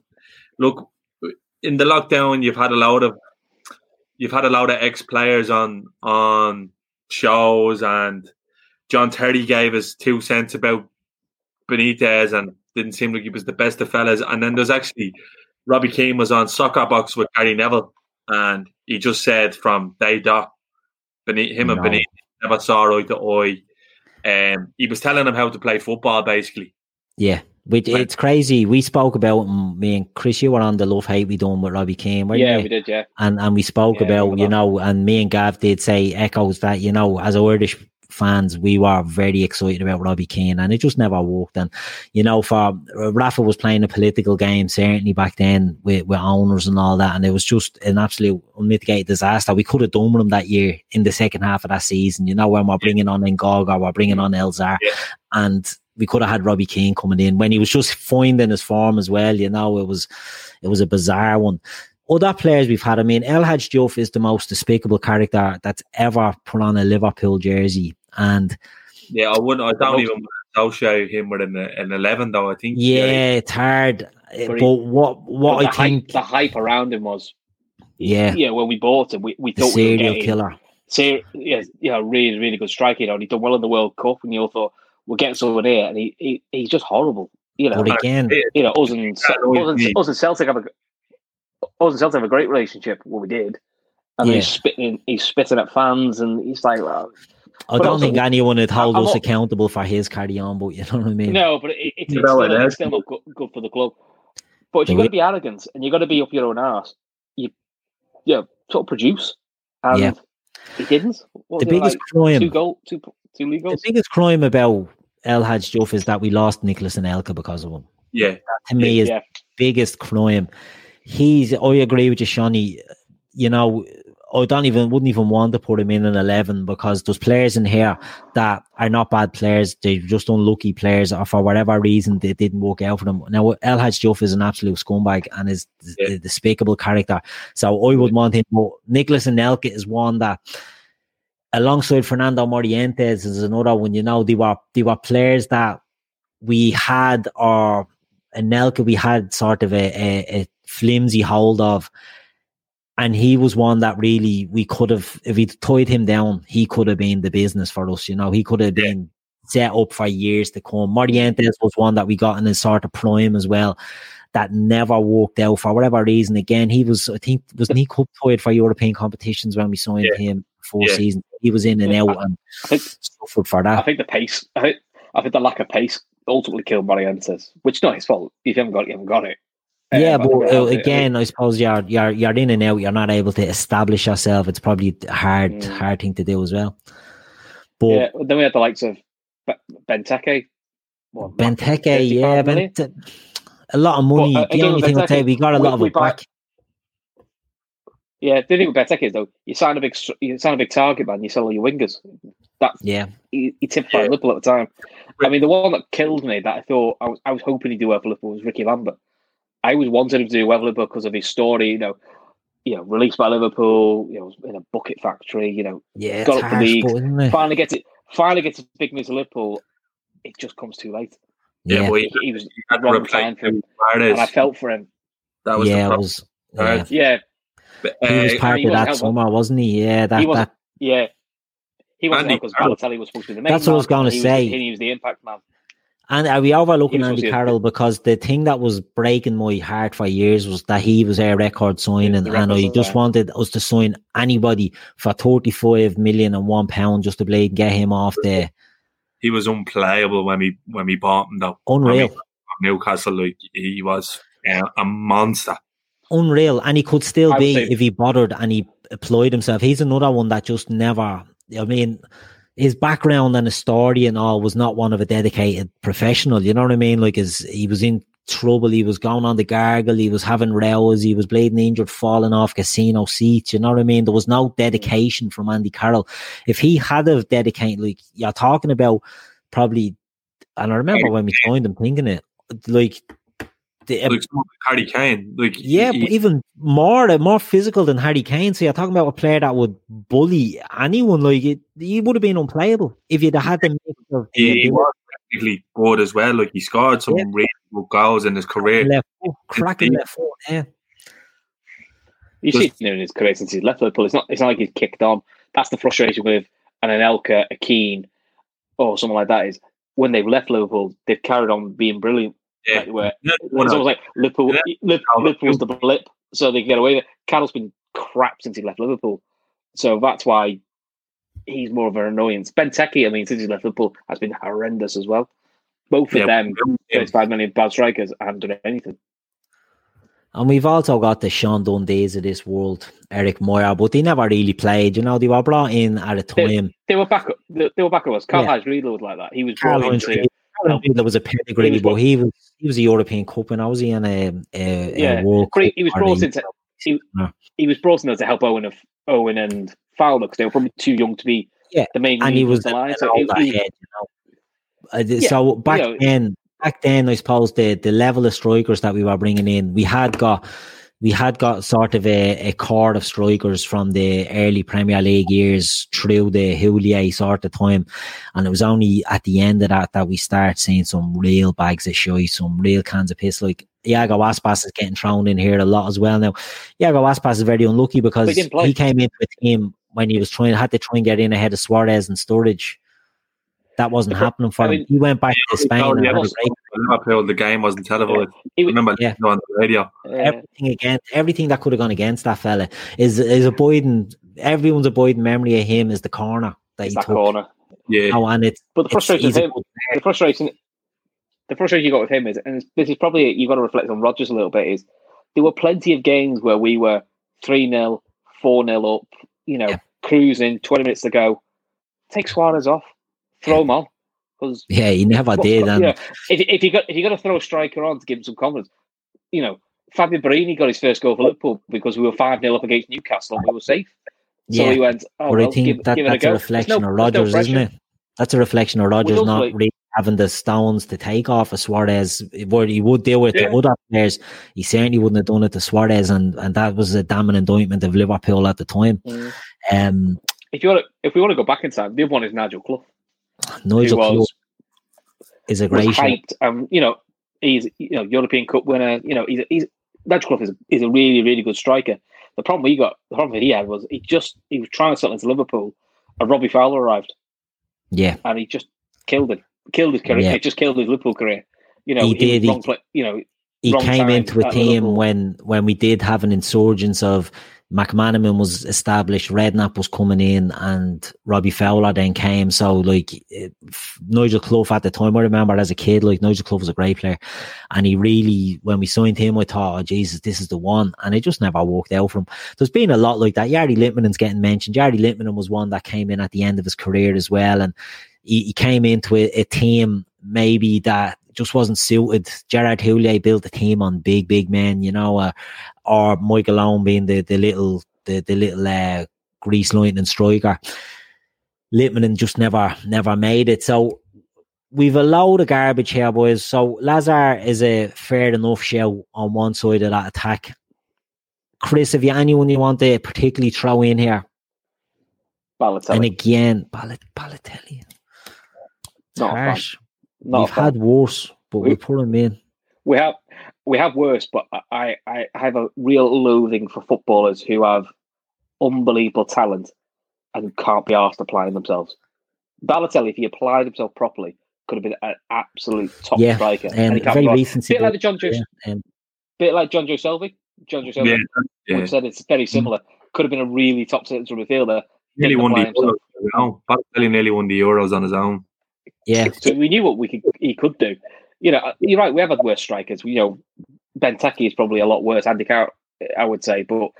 look, in the lockdown, you've had a lot of you've had a lot of ex players on on shows, and John Terry gave us two cents about Benitez and didn't seem like he was the best of fellas. And then there's actually Robbie Keane was on Soccer Box with Gary Neville, and he just said from day dot, beneath him and beneath Benitez never saw eye to eye. Um, he was telling him how to play football, basically. yeah. Which Right. it's crazy. We spoke about him, me and Chris. You were on the love hate we done with Robbie Keane, weren't Yeah, you? we did, yeah. and and we spoke Yeah, about you know, and me and Gav did say echoes that you know, as Irish fans, we were very excited about Robbie Keane, and it just never worked. And you know, for Rafa was playing a political game certainly back then with, with owners and all that, and it was just an absolute unmitigated disaster. We could have done with him that year in the second half of that season. You know, when we're bringing on N'Gog, we're bringing on El Zhar, Yeah. and we could have had Robbie Keane coming in when he was just finding his form as well. You know, it was it was a bizarre one other players we've had, I mean, El Hadj Diouf is the most despicable character that's ever put on a Liverpool jersey. And Yeah, I wouldn't. I don't even associate him with an, an eleven, though. I think. yeah, it's hard. But But, he- what what But I the think, hype, the hype around him was, yeah, yeah, when we bought him, we, we the thought we were serial getting, killer. ser- yeah, you know, really, really good striker. You know, and he done well in the World Cup, and you all thought we're getting someone here, and he, he he's just horrible. You know, But again, you know, us and, That us and, us and Celtic have a us and Celtic have a great relationship. What we did, and Yeah. he's spitting, he's spitting at fans, and he's like, well, I but don't also- think anyone would hold I'm us not- accountable for his carry on, but you know what I mean? no, but it, it's, it's, still, it it's still not good, good for the club. But if you've got to be arrogant and you've got to be up your own arse, you, yeah, sort of produce. And Yeah. he didn't. What The biggest like, crime, two goal, two two league goals. the biggest crime about El Hadj Diouf is that we lost Nicolas Anelka because of him. Yeah, To me, is Yeah, biggest crime. He's. I agree with you, Shawnee. You know, I don't even wouldn't even want to put him in an eleven because those players in here that are not bad players. They're just unlucky players, or for whatever reason they didn't work out for them. Now, El Hadj is an absolute scumbag and is Yeah. a despicable character. So I would want him. But Nicolas Anelka is one that. Alongside Fernando Morientes is another one. You know, they were they were players that we had or Anelka we had sort of a, a, a flimsy hold of. And he was one that really we could have, if we tied him down, he could have been the business for us. You know, he could have been set up for years to come. Morientes was one that we got in his sort of prime as well, that never worked out for whatever reason. Again, he was, I think, wasn't he cup tied for European competitions when we signed Yeah. him four Yeah. seasons? He was in and out and I think suffered for that. I think the pace. I think, I think the lack of pace ultimately killed Morientes, which is not his fault. If you haven't got it, you haven't got it. Yeah, Um, but uh, again, I suppose you're you're you're in and out. You're not able to establish yourself. It's probably hard Mm. hard thing to do as well. But yeah. Then we had the likes of Be- Benteke. what, Benteke, yeah, million? Bent- a lot of money. But, uh, the only thing I'd say, Benteke, we got a we- lot of it buy- back. Yeah, the thing with Benteke is though, you sign a big, you sign a big target man, you sell all your wingers. That's Yeah, he, he typified Yeah. Liverpool at the time. I mean, the one that killed me that I thought I was, I was hoping he'd do well for Liverpool was Ricky Lambert. I always wanted him to do well Liverpool because of his story. You know, you know, released by Liverpool. You know, in a bucket factory. You know, yeah, Got up the league. but isn't it? finally gets it. Finally gets a big move to Liverpool. It just comes too late. yeah, Yeah, but He, he, he was he had to wrong time for him, Suarez. and I felt for him. that was yeah, the it was. Yeah. Yeah, But, He was uh, part he of that summer, wasn't he? Yeah, that He that yeah. He wasn't Andy because Carroll. Balotelli was supposed to be the main. That's what I was gonna and he say. he was the impact man. And are we overlooking Andy Carroll because the thing that was breaking my heart for years was that he was our record signing, the and I just yeah. wanted us to sign anybody for thirty five million and one pound just to blade get him off there. he was unplayable when we when we bought him though. Unreal. Newcastle, like he was uh, a monster. Unreal, and he could still be if he bothered and he applied himself. He's another one that just never. I mean, his background and his story and all was not one of a dedicated professional. You know what I mean? Like, his he was in trouble. He was going on the gargle. He was having rows. He was bleeding injured, falling off casino seats. You know what I mean? There was no dedication from Andy Carroll. If he had have dedicated, like you're talking about, probably. And I remember when we signed him, thinking it like. The, Like someone like Harry Kane, like yeah, he- even more uh, more physical than Harry Kane. So you're talking about a player that would bully anyone. Like it, he would have been unplayable if you'd had the mix of the he was technically good as well. Like he scored some Yeah. really good goals in his career. left foot, cracking left foot. Yeah, You've Just- seen him in his career since he's left Liverpool. It's not. It's not like he's kicked on. That's the frustration with an Anelka, a Keane, or someone like that. Is when they've left Liverpool, they've carried on being brilliant. Yeah. Like, where Yeah, it's almost like Liverpool. Yeah. Liverpool Liverpool's the blip, so they can get away with it. Carroll's been crap since he left Liverpool, so that's why he's more of an annoyance. Benteke, I mean, since he left Liverpool, has been horrendous as well. Both of Yeah, them, yeah. thirty-five million bad strikers, haven't done anything. and we've also got the Sean Dundees of this world, Erik Meijer, but they never really played. You know, they were brought in at a time. They were back. They, they were back at us. Karl Yeah. Heinz Riedle was like that. He was Karl brought Heinz into Riedle was a pedigree, He was but he was he was a European Cup I Was he in a, a, Yeah, a World but he, he was brought in to he, he was brought in there to help Owen of Owen and Fowler because they were probably too young to be Yeah, the main and he was the line. So he- he- head, you know. Uh, Yeah, so back you know- then, back then, I suppose the the level of strikers that we were bringing in, we had got. We had got sort of a, a cord of strikers from the early Premier League years through the Houllier sort of time. And it was only at the end of that that we start seeing some real bags of shite, some real cans of piss. Like Iago Aspas is getting thrown in here a lot as well now. Iago Aspas is very unlucky because he came into a team when he was trying had to try and get in ahead of Suarez and Sturridge. That wasn't happening for I him. He went back to Spain and yeah, had a also, Liverpool, the game wasn't televised. he I remember Yeah. on the radio. everything against everything that could have gone against that fella is is abiding everyone's abiding memory of him is the corner that it's he that took. corner. Yeah, Oh, and it's But the frustration him, the frustration, the frustration you got with him is, and this is probably you've got to reflect on Rodgers a little bit. Is there were plenty of games where we were three 0 four 0 up, you know, Yeah. cruising, twenty minutes to go. Take Suarez off, throw him on, because Yeah, he never Well, did. And yeah, if if you got if you got to throw a striker on to give him some confidence, you know, Fabio Borini got his first goal for Liverpool because we were five 0 up against Newcastle and we were safe. So yeah, he went, oh, but I well, think give, that, give a that's go. a reflection no- of there's no Rodgers, isn't it? That's a reflection of Rodgers not really having the stones to take off of Suarez. What he would deal with Yeah. the other players, he certainly wouldn't have done it to Suarez, and, and that was a damning indictment of Liverpool at the time. Mm. Um, If you want to, if we want to go back in time, the other one is Nigel Clough, Nigel was, is a great hyped, and you know, he's you know European Cup winner. You know, he's he's Nigel Clough is is a really really good striker. The problem he got, the problem that he had was he just he was trying to settle into Liverpool, and Robbie Fowler arrived, Yeah, and he just killed him, killed his career. Yeah. It just killed his Liverpool career. You know, He did, he- wrong pla- you know, he came into a team Liverpool. when when we did have an insurgence of McManaman was established, Redknapp was coming in, and Robbie Fowler then came. So like it, Nigel Clough at the time, I remember as a kid, like Nigel Clough was a great player, and he really when we signed him, I thought, oh Jesus, this is the one, and it just never worked out for him. There's been a lot like that. Jari Litmanen's getting mentioned. Jari Litmanen was one that came in at the end of his career as well, and he, he came into a, a team maybe that just wasn't suited. Gerard Houllier built a team on big, big men, you know, uh, or Michael Owen being the, the little, the, the little, uh, grease lightning striker. Litmanen just never, never made it. So we've a load of garbage here, boys. So Lazar is a fair enough show on one side of that attack. Chris, have you anyone you want to particularly throw in here? Balotelli. And again, Bal- Balotelli. It's Not harsh. Not a We've had worse, but we put him in. we have we have worse, but I, I I have a real loathing for footballers who have unbelievable talent and can't be asked applying themselves. Balotelli, if he applied himself properly, could have been an absolute top Yeah, striker. and he very recent. bit like the Jonjo, yeah, um, bit like Jonjo Shelvey. John Joe Selvey. yeah, We've said it's very similar. Could have been a really top central midfielder. Nearly won the. Euros on his own. Balotelli nearly won the Euros on his own. Yeah. So we knew what we could he could do. You know, you're right. We have had worse strikers. You know, Benteke is probably a lot worse. Andy Carroll, I would say, but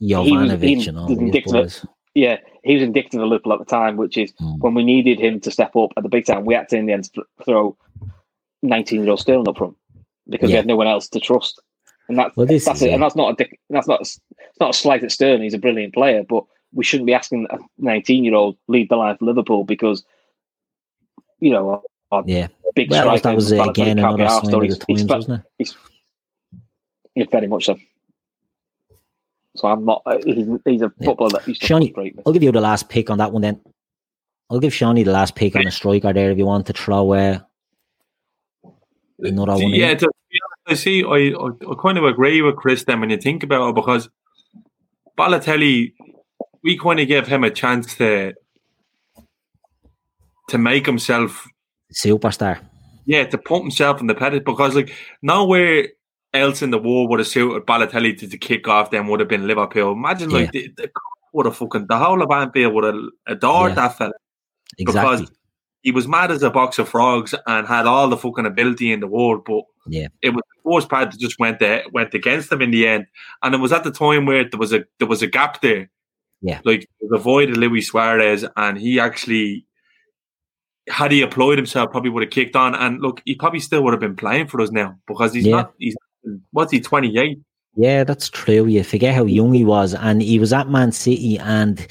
Jovanovic and all these yeah, he was indicative of Liverpool at the time, which is Hmm. when we needed him to step up at the big time. We had to in the end throw 19 year old Sterling up front because we had no one else to trust. And that's Well, that's is it. it. And that's not a that's not it's not a slight at Sterling. He's a brilliant player, but we shouldn't be asking a 19 year old lead the line for Liverpool because you know our, our Yeah. big Well, striker that was uh, Balotelli again can't be another arsed, sign or of the he's- he's wasn't it? He's, yeah, very much so. So I'm not. uh, He's, he's a footballer that used to Shawnee, frustrate. I'll give you the last pick on that one then. I'll give Shawnee the last pick on a striker there if you want to throw uh, another one. yeah, to be honest, I see. I, I I kind of agree with Chris then when you think about it because Balotelli, we kind of gave him a chance to to make himself, Superstar. yeah, to pump himself in the pedestal because like nowhere else in the world would have suited Balotelli to, to kick off. Then would have been Liverpool. Imagine like the, the would have fucking the whole of Anfield would have adored Yeah. that fella Exactly. because he was mad as a box of frogs and had all the fucking ability in the world, but Yeah. it was the force part that just went there, went against him in the end. And it was at the time where there was a there was a gap there. Yeah. Like the void of Luis Suarez, and he actually had he applied himself, probably would have kicked on. And look, he probably still would have been playing for us now because he's Yeah. not. He's what's he twenty eight? Yeah, that's true. You forget how young he was, and he was at Man City. And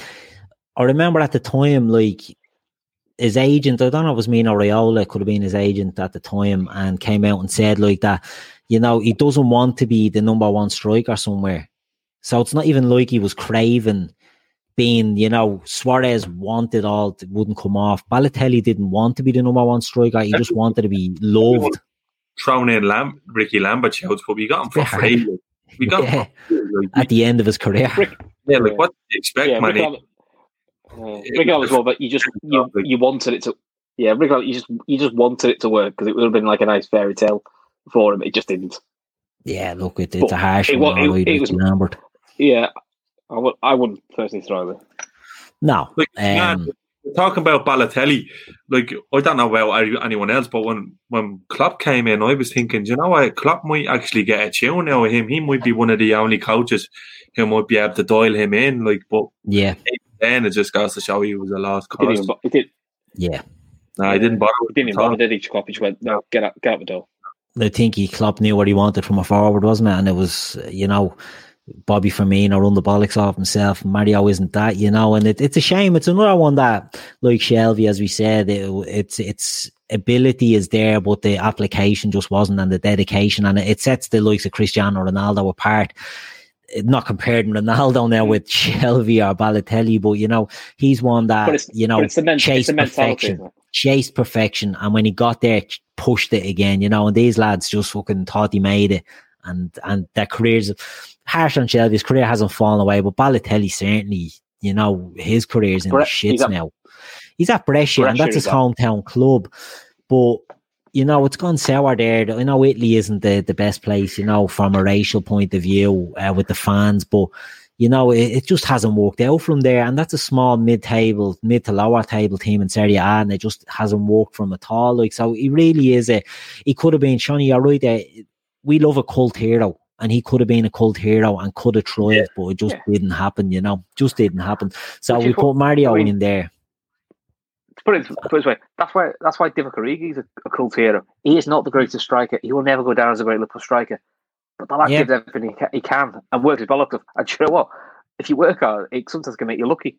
I remember at the time, like his agent, I don't know if it was Mino Raiola, could have been his agent at the time, and came out and said like that. You know, he doesn't want to be the number one striker somewhere. So it's not even like he was craving being, you know, Suarez wanted all, it wouldn't come off. Balotelli didn't want to be the number one striker. He just wanted to be loved. Thrown in Lam- Ricky Lambert shouts, but we got him for Yeah. free. We got him Yeah. for free, like. At the end of his career. yeah, like what do you expect, Yeah, man? Rick Lam- uh, Rick as well, but you just you, you wanted it to. Yeah, Rick Lam, you just you just wanted it to work because it would have been like a nice fairy tale for him. It just didn't. Yeah, look, it, it's a But harsh it one, wa- it- it was- Lambert. Yeah, I would. I wouldn't personally throw it. No. Like, yeah, Um, talking about Balotelli, like I don't know about anyone else, but when when Klopp came in, I was thinking, do you know what, Klopp might actually get a tune out of him. He might be one of the only coaches who might be able to dial him in. Like, but yeah, then it just goes to show he was a last He cause. bo- he did, yeah. No, he didn't bother. he didn't it even at all. bother, did he? Klopp he just went, no, get out, get out the door. I think he Klopp knew what he wanted from a forward, wasn't it? And it was, you know, Bobby Firmino run the bollocks off himself. Mario isn't that, you know, and it, it's a shame. It's another one that, like Shelvey, as we said, it, it's it's ability is there, but the application just wasn't, and the dedication, and it, it sets the likes of Cristiano Ronaldo apart. Not comparing Ronaldo now with Shelvey or Balotelli, but you know he's one that you know but it's the, men- chased perfection chased perfection, and when he got there, pushed it again. You know, and these lads just fucking thought he made it, and and their careers harsh on Shelvey. His career hasn't fallen away, but Balotelli certainly, you know, his career's in Bre- the he's shits at- now. He's at Brescia, and that's his hometown club, but. You know, it's gone sour there. I know Italy isn't the, the best place, you know, from a racial point of view uh, with the fans, but you know, it, it just hasn't worked out from there. And that's a small mid table, mid to lower table team in Serie A, and it just hasn't worked from at all. Like, so he really is a, he could have been, Shawnee, you're right there. We love a cult hero, and he could have been a cult hero and could have tried, but it just Yeah. didn't happen, you know, just didn't happen. So Which we is what- put Mario I mean- in there. Put it, put it this way, that's why that's why Divock Origi is a, a cult hero. He is not the greatest striker. He will never go down as a great Liverpool striker. But the lad Yeah. gives everything he can, he can and works his ball up. And you know what? If you work hard, it sometimes can make you lucky.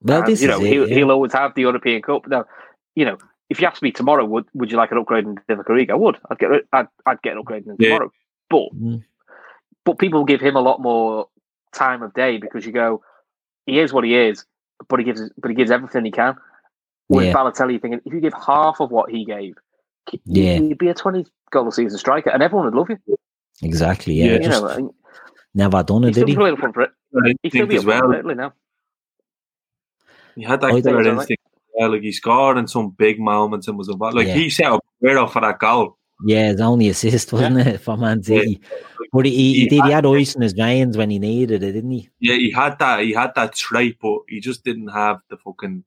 Well, And, this you is know, it, he'll, yeah. he'll always have the European Cup. Now, you know, if you ask me tomorrow, would would you like an upgrade in Divock Origi? I would. I'd get I'd, I'd get an upgrade in Yeah. tomorrow. But Mm. But people give him a lot more time of day because you go, he is what he is, but he gives but he gives everything he can. With Yeah. Balotelli, thinking if you give half of what he gave, Yeah. he'd be a twenty goal a season striker, and everyone would love you. Exactly, yeah. Yeah. you just know, never done it, he's still did he? playing for it. I He'd still be as for well. Italy now. He had that I killer think so. Yeah, like he scored in some big moments and was a like Yeah. he set up Aguero for that goal. Yeah, his only assist, wasn't it, for Man City? But he, he, He did. He had had ice in his veins when he needed it, didn't he? Yeah, he had that. He had that trait, but he just didn't have the fucking.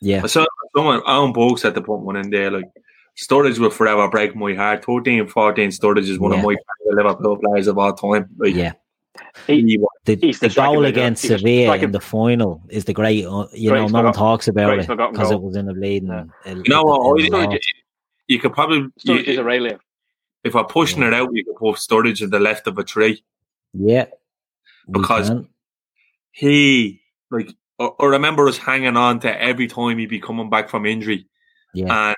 Yeah. I saw someone Alan Bogue said to put one in there. Like Sturridge will forever break my heart. 13 14 Sturridge is one Yeah. of my favorite Liverpool players of all time. Like, Yeah. He, he The, the the goal against he's Sevilla striker- in the final is the great. Uh, you Greatest know, no one talks about greatest it because it was in the bleeding. Yeah. you know what? It- I- it- you could probably, Sturridge is you, Aurelio. if I'm pushing it out, you could put Sturridge at the left of a tree. yeah, Because- He, like, I, I remember us hanging on to every time he'd be coming back from injury. yeah,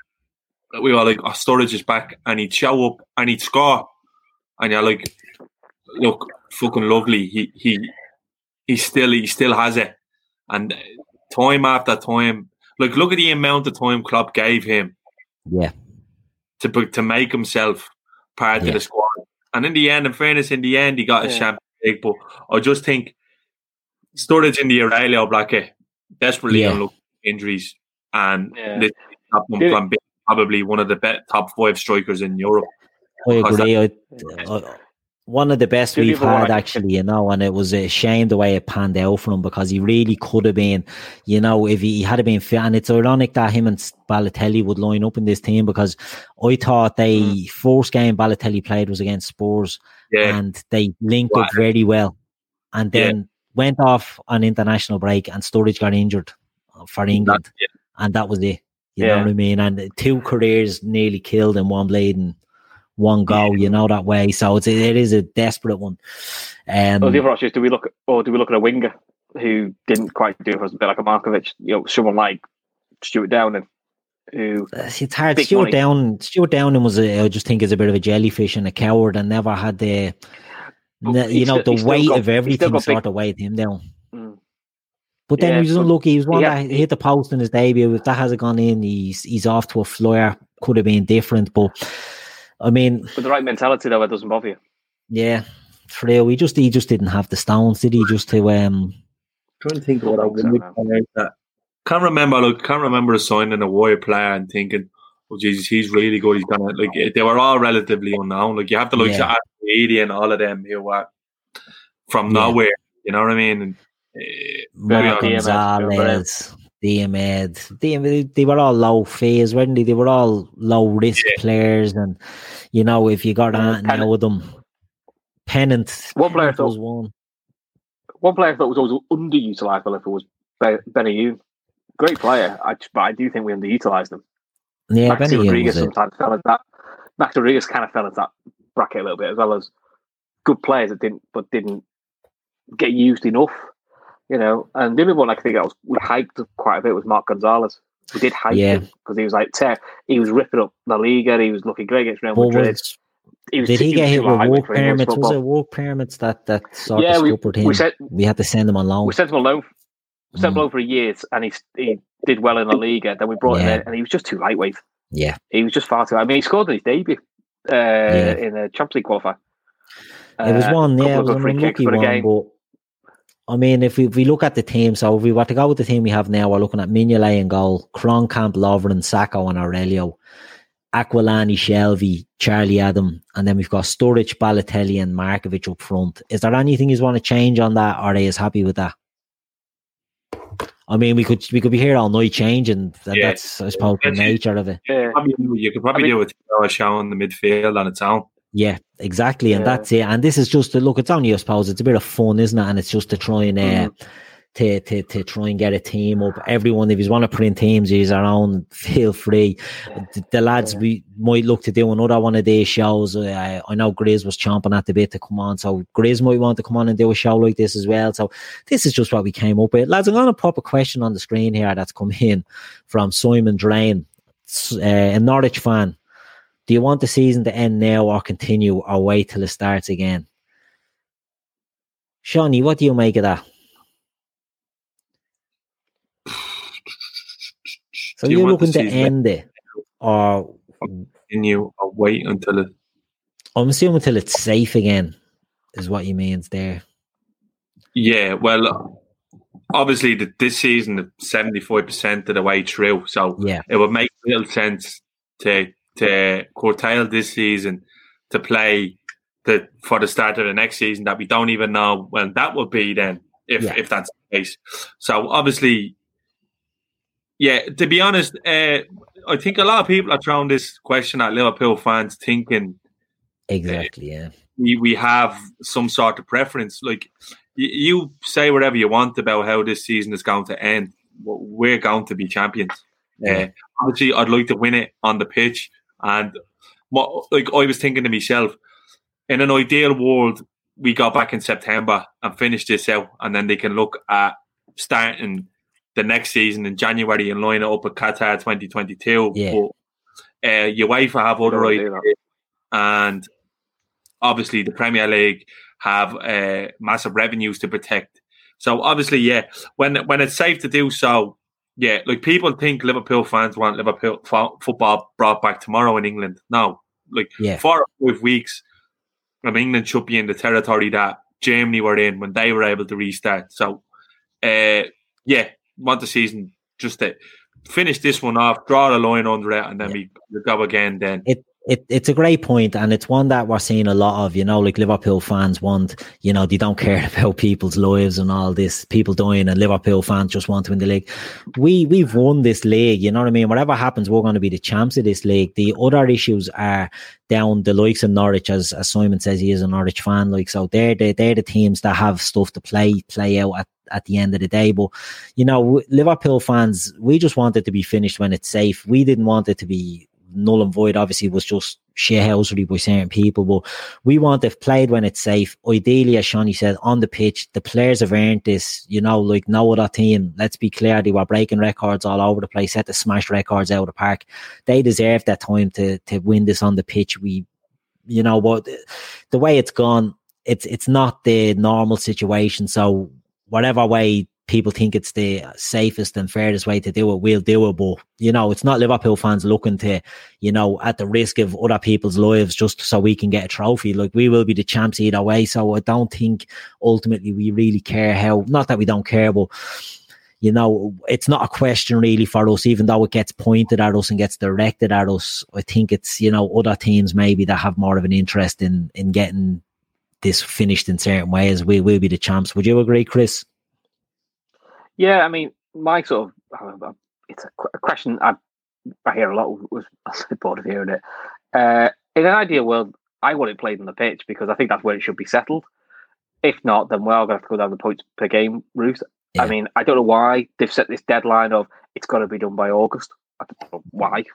And we were like, oh, Sturridge is back. And he'd show up and he'd score. And you're like, look, fucking lovely. He, he, he still, he still has it. And time after time, like, look at the amount of time Klopp gave him yeah, to to make himself part Yeah. of the squad. And in the end, in fairness, in the end, he got a Yeah. Champions League. But I just think Sturridge in the Aurelio bracket eh, desperately Yeah. unlucky injuries and Yeah. literally stopped him Did it- from being probably one of the be- top five strikers in Europe. I because agree. I, I, one of the best we've had, actually, you know, and it was a shame the way it panned out for him because he really could have been, you know, if he, he had been fit. And it's ironic that him and Balotelli would line up in this team because I thought they Mm. first game Balotelli played was against Spurs Yeah, and they linked Wow. up very well, and Yeah. then went off on international break and Sturridge got injured for England, that- yeah. and that was it. You Yeah. know what I mean? And two careers nearly killed in one blade and one goal, You know that way. So it's it is a desperate one. Um, Well, the other option is do we look at, or do we look at a winger who didn't quite do it for us, a bit like a Markovic, you know, someone like Stuart Downing, who it's hard. Stuart money. Down, Stuart Downing was, a, I just think, is a bit of a jellyfish and a coward, and never had the, But you know, still- the weight got- of everything got big- of weighed him down. Mm. But then Yeah, he was unlucky. He was one he that hit the post in his debut. If that hasn't gone in, he's he's off to a flyer. Could have been different, but I mean, with the right mentality though, it doesn't bother you. yeah, true. He just he just didn't have the stones, did he? Just to um, trying to think of what I think so, would man. play that. Can't remember. Look, can't remember signing a wire player and thinking, "Oh Jesus, he's really good." He's gonna like. They were all relatively unknown. Like you have to look Yeah. at Eddie and all of them who were from Yeah. nowhere. You know what I mean? And, uh, Mark on DMS, Gonzalez, Diomède, Diomède, they were all low fees, weren't they? They were all low risk Yeah. players, and you know if you got on now with them, Pennant, One player Pennant was thought- one. One player I thought was always underutilised by Liverpool was Ben- Benayoun. Great player, I, but I do think we underutilised him. Yeah, Benny Hill Rodriguez sometimes fell into that. Max Rodriguez kind of fell into that bracket a little bit, as well as good players that didn't, but didn't get used enough. You know, and the other one I think that was we hyped quite a bit was Mark Gonzalez. We did hype Yeah. him because he was like te- he was ripping up La Liga. He was looking great against Real Madrid. was, He was did too- he get hit with lightweight work for English permits? Was it work permits that that sort Yeah, of we- scuppered him? we said- we had to send him on loan. We sent him on loan. We sent him Mm. for a year, and he he did well in La Liga. Then we brought Yeah. him in, and he was just too lightweight. Yeah, He was just far too. I mean, he scored in his debut uh, in a Champions League qualifier. it was Uh, one. couple Yeah, it was an unlucky one. But I mean, if we, if we look at the team, so if we were to go with the team we have now, we're looking at Mignolet in goal, Kromkamp, Lovren, Sakho, and Aurelio, Aquilani, Shelvey, Charlie Adam, and then we've got Sturridge, Balotelli, and Markovic up front. Is there anything you want to change on that, or are they as happy with that? I mean, we could we could be here all night changing, and Yeah. that's I suppose the nature of it. yeah, probably, you could probably I mean- do it with a show in the midfield on its own. Yeah, exactly, and Yeah. that's it. And this is just to look. It's only, I suppose, it's a bit of fun, isn't it? And it's just to try and uh, Mm-hmm. to, to to try and get a team up. Everyone, if you want to print teams, use our own. Feel free. The, the lads we might look to do another one of these shows. Uh, I know Grizz was chomping at the bit to come on, so Grizz might want to come on and do a show like this as well. So this is just what we came up with, lads. I'm going to pop a question on the screen here that's come in from Simon Drain, uh, a Norwich fan. Do you want the season to end now or continue or wait till it starts again? Shawnee, what do you make of that? So Do you're looking to end it, or Continue or wait until it. I'm assuming until it's safe again, is what you means there. Yeah, well, obviously the, this season, seventy five percent of the way through, so Yeah, it would make little sense to to curtail this season to play the for the start of the next season that we don't even know when that will be then if Yeah. if that's the case. So obviously yeah, to be honest, uh, I think a lot of people are throwing this question at Liverpool fans, thinking exactly, uh, yeah, we we have some sort of preference. Like you, you say whatever you want about how this season is going to end, we're going to be champions. Yeah. Uh, obviously, I'd like to win it on the pitch, and what, like I was thinking to myself, in an ideal world, we got back in September and finished this out, and then they can look at starting the next season in January and line it up at Qatar 2022. Yeah. But uh, UEFA have other ideas, and obviously the Premier League have uh, massive revenues to protect. So obviously, yeah, when when it's safe to do so, yeah, like people think Liverpool fans want Liverpool football brought back tomorrow in England. No, like yeah. four or five weeks, of England should be in the territory that Germany were in when they were able to restart. So, uh, yeah, want the season just to finish this one off, draw the line under it, and then yeah. we go again. Then it it, it's a great point and it's one that we're seeing a lot of, you know, like Liverpool fans want, you know, they don't care about people's lives and all this, people dying and Liverpool fans just want to win the league. We, we've won this league, you know what I mean? Whatever happens, we're going to be the champs of this league. The other issues are down the likes of Norwich, as, as Simon says, he is a Norwich fan, like, so they're the, they're the teams that have stuff to play, play out at, at the end of the day. But, you know, Liverpool fans, we just want it to be finished when it's safe. We didn't want it to be null and void obviously was just shithousery by certain people, but we want to played when it's safe. Ideally, as Shawnee said, on the pitch, the players have earned this, you know, like no other team. Let's be clear, they were breaking records all over the place, set the smash records out of the park. They deserve that time to to win this on the pitch. We you know, what the way it's gone, it's it's not the normal situation. So whatever way people think it's the safest and fairest way to do it, we'll do it. But, you know, it's not Liverpool fans looking to, you know, at the risk of other people's lives just so we can get a trophy. Like, we will be the champs either way. So I don't think ultimately we really care how, not that we don't care, but, you know, it's not a question really for us, even though it gets pointed at us and gets directed at us. I think it's, you know, other teams maybe that have more of an interest in, in getting this finished in certain ways. We will be the champs. Would you agree, Chris? Yeah, I mean, my sort of uh, it's a, a, question I I hear a lot. Was I'm bored of hearing it. Uh, in an ideal world, I want it played on the pitch because I think that's where it should be settled. If not, then we're all going to have to go down the points per game route. Yeah. I mean, I don't know why they've set this deadline of it's got to be done by August. I don't know why.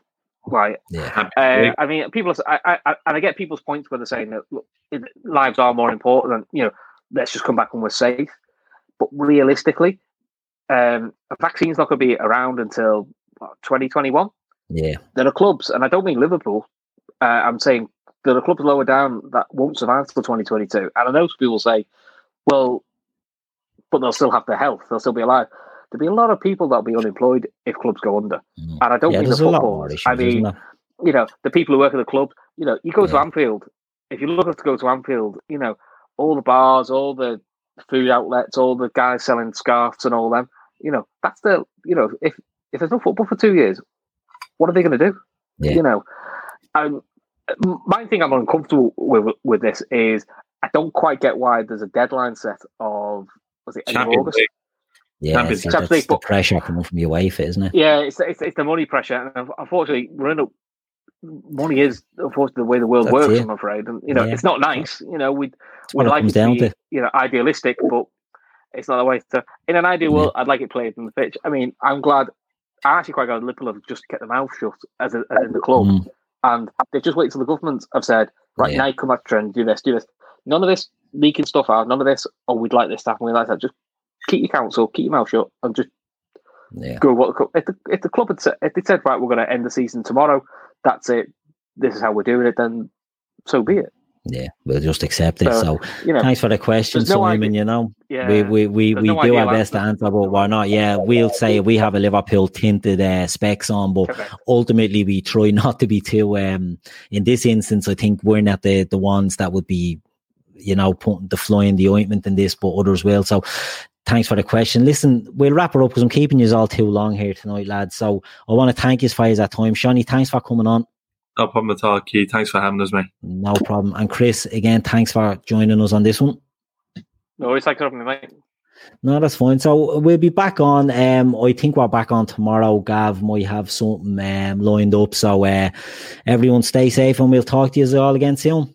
Why? Yeah. Uh, I mean, people. I, I, I, and I get people's points where they're saying that look, lives are more important than you know. Let's just come back when we're safe. But realistically, um, a vaccine's not going to be around until what, 2021. Yeah. There are clubs, and I don't mean Liverpool. Uh, I'm saying there are clubs lower down that won't survive till 2022. And I know people will say, well, but they'll still have their health, they'll still be alive. There'll be a lot of people that'll be unemployed if clubs go under. Mm. And I don't yeah, mean the football. Issues, I mean, you know, the people who work at the club. You know, you go yeah. to Anfield. If you look at to go to Anfield, you know, all the bars, all the food outlets, all the guys selling scarves and all them. You know, that's the you know, if if there's no football for two years, what are they going to do? Yeah. You know, um, my thing I'm uncomfortable with with this is I don't quite get why there's a deadline set of was it August? League. Yeah, it's, that's League, the pressure coming from UEFA, isn't it? Yeah, it's, it's, it's the money pressure, and unfortunately, we're in a money is unfortunately the way the world That's works. It. I'm afraid, and you know, yeah. it's not nice. You know, we'd we'd like it to be, to. you know, idealistic, but it's not the way to. In an ideal world, I'd like it played in the pitch. I mean, I'm glad. I actually quite glad Liverpool have just kept their mouth shut as, a, as in the club, mm. and they just wait till the government have said, right yeah. now, come back to trend, do this, do this. None of this leaking stuff out. None of this. Oh, we'd like this stuff, and we like that. Just keep your counsel, keep your mouth shut, and just yeah. go. What if the if the club had said, if they said, right, we're going to end the season tomorrow. That's it. This is how we're doing it. Then so be it yeah, we'll just accept it. So, so you know, thanks for the question, no Simon. Idea. You know, yeah, we we we, we no do our best to answer, but we're not. Yeah, we'll say we have a Liverpool tinted uh, specs on, but okay. ultimately we try not to be too. Um, in this instance, I think we're not the the ones that would be, you know, putting the fly in the ointment in this, but others will. So. Thanks for the question. Listen, we'll wrap it up because I'm keeping you all too long here tonight, lads. So I want to thank you for that time. Shawnee, thanks for coming on. No problem at all, Keith. Thanks for having us, mate. No problem. And Chris, again, thanks for joining us on this one. No worries. Thanks for having me, mate. No, that's fine. So we'll be back on. Um, I think we're back on tomorrow. Gav might have something um, lined up. So uh, everyone stay safe and we'll talk to you all again soon.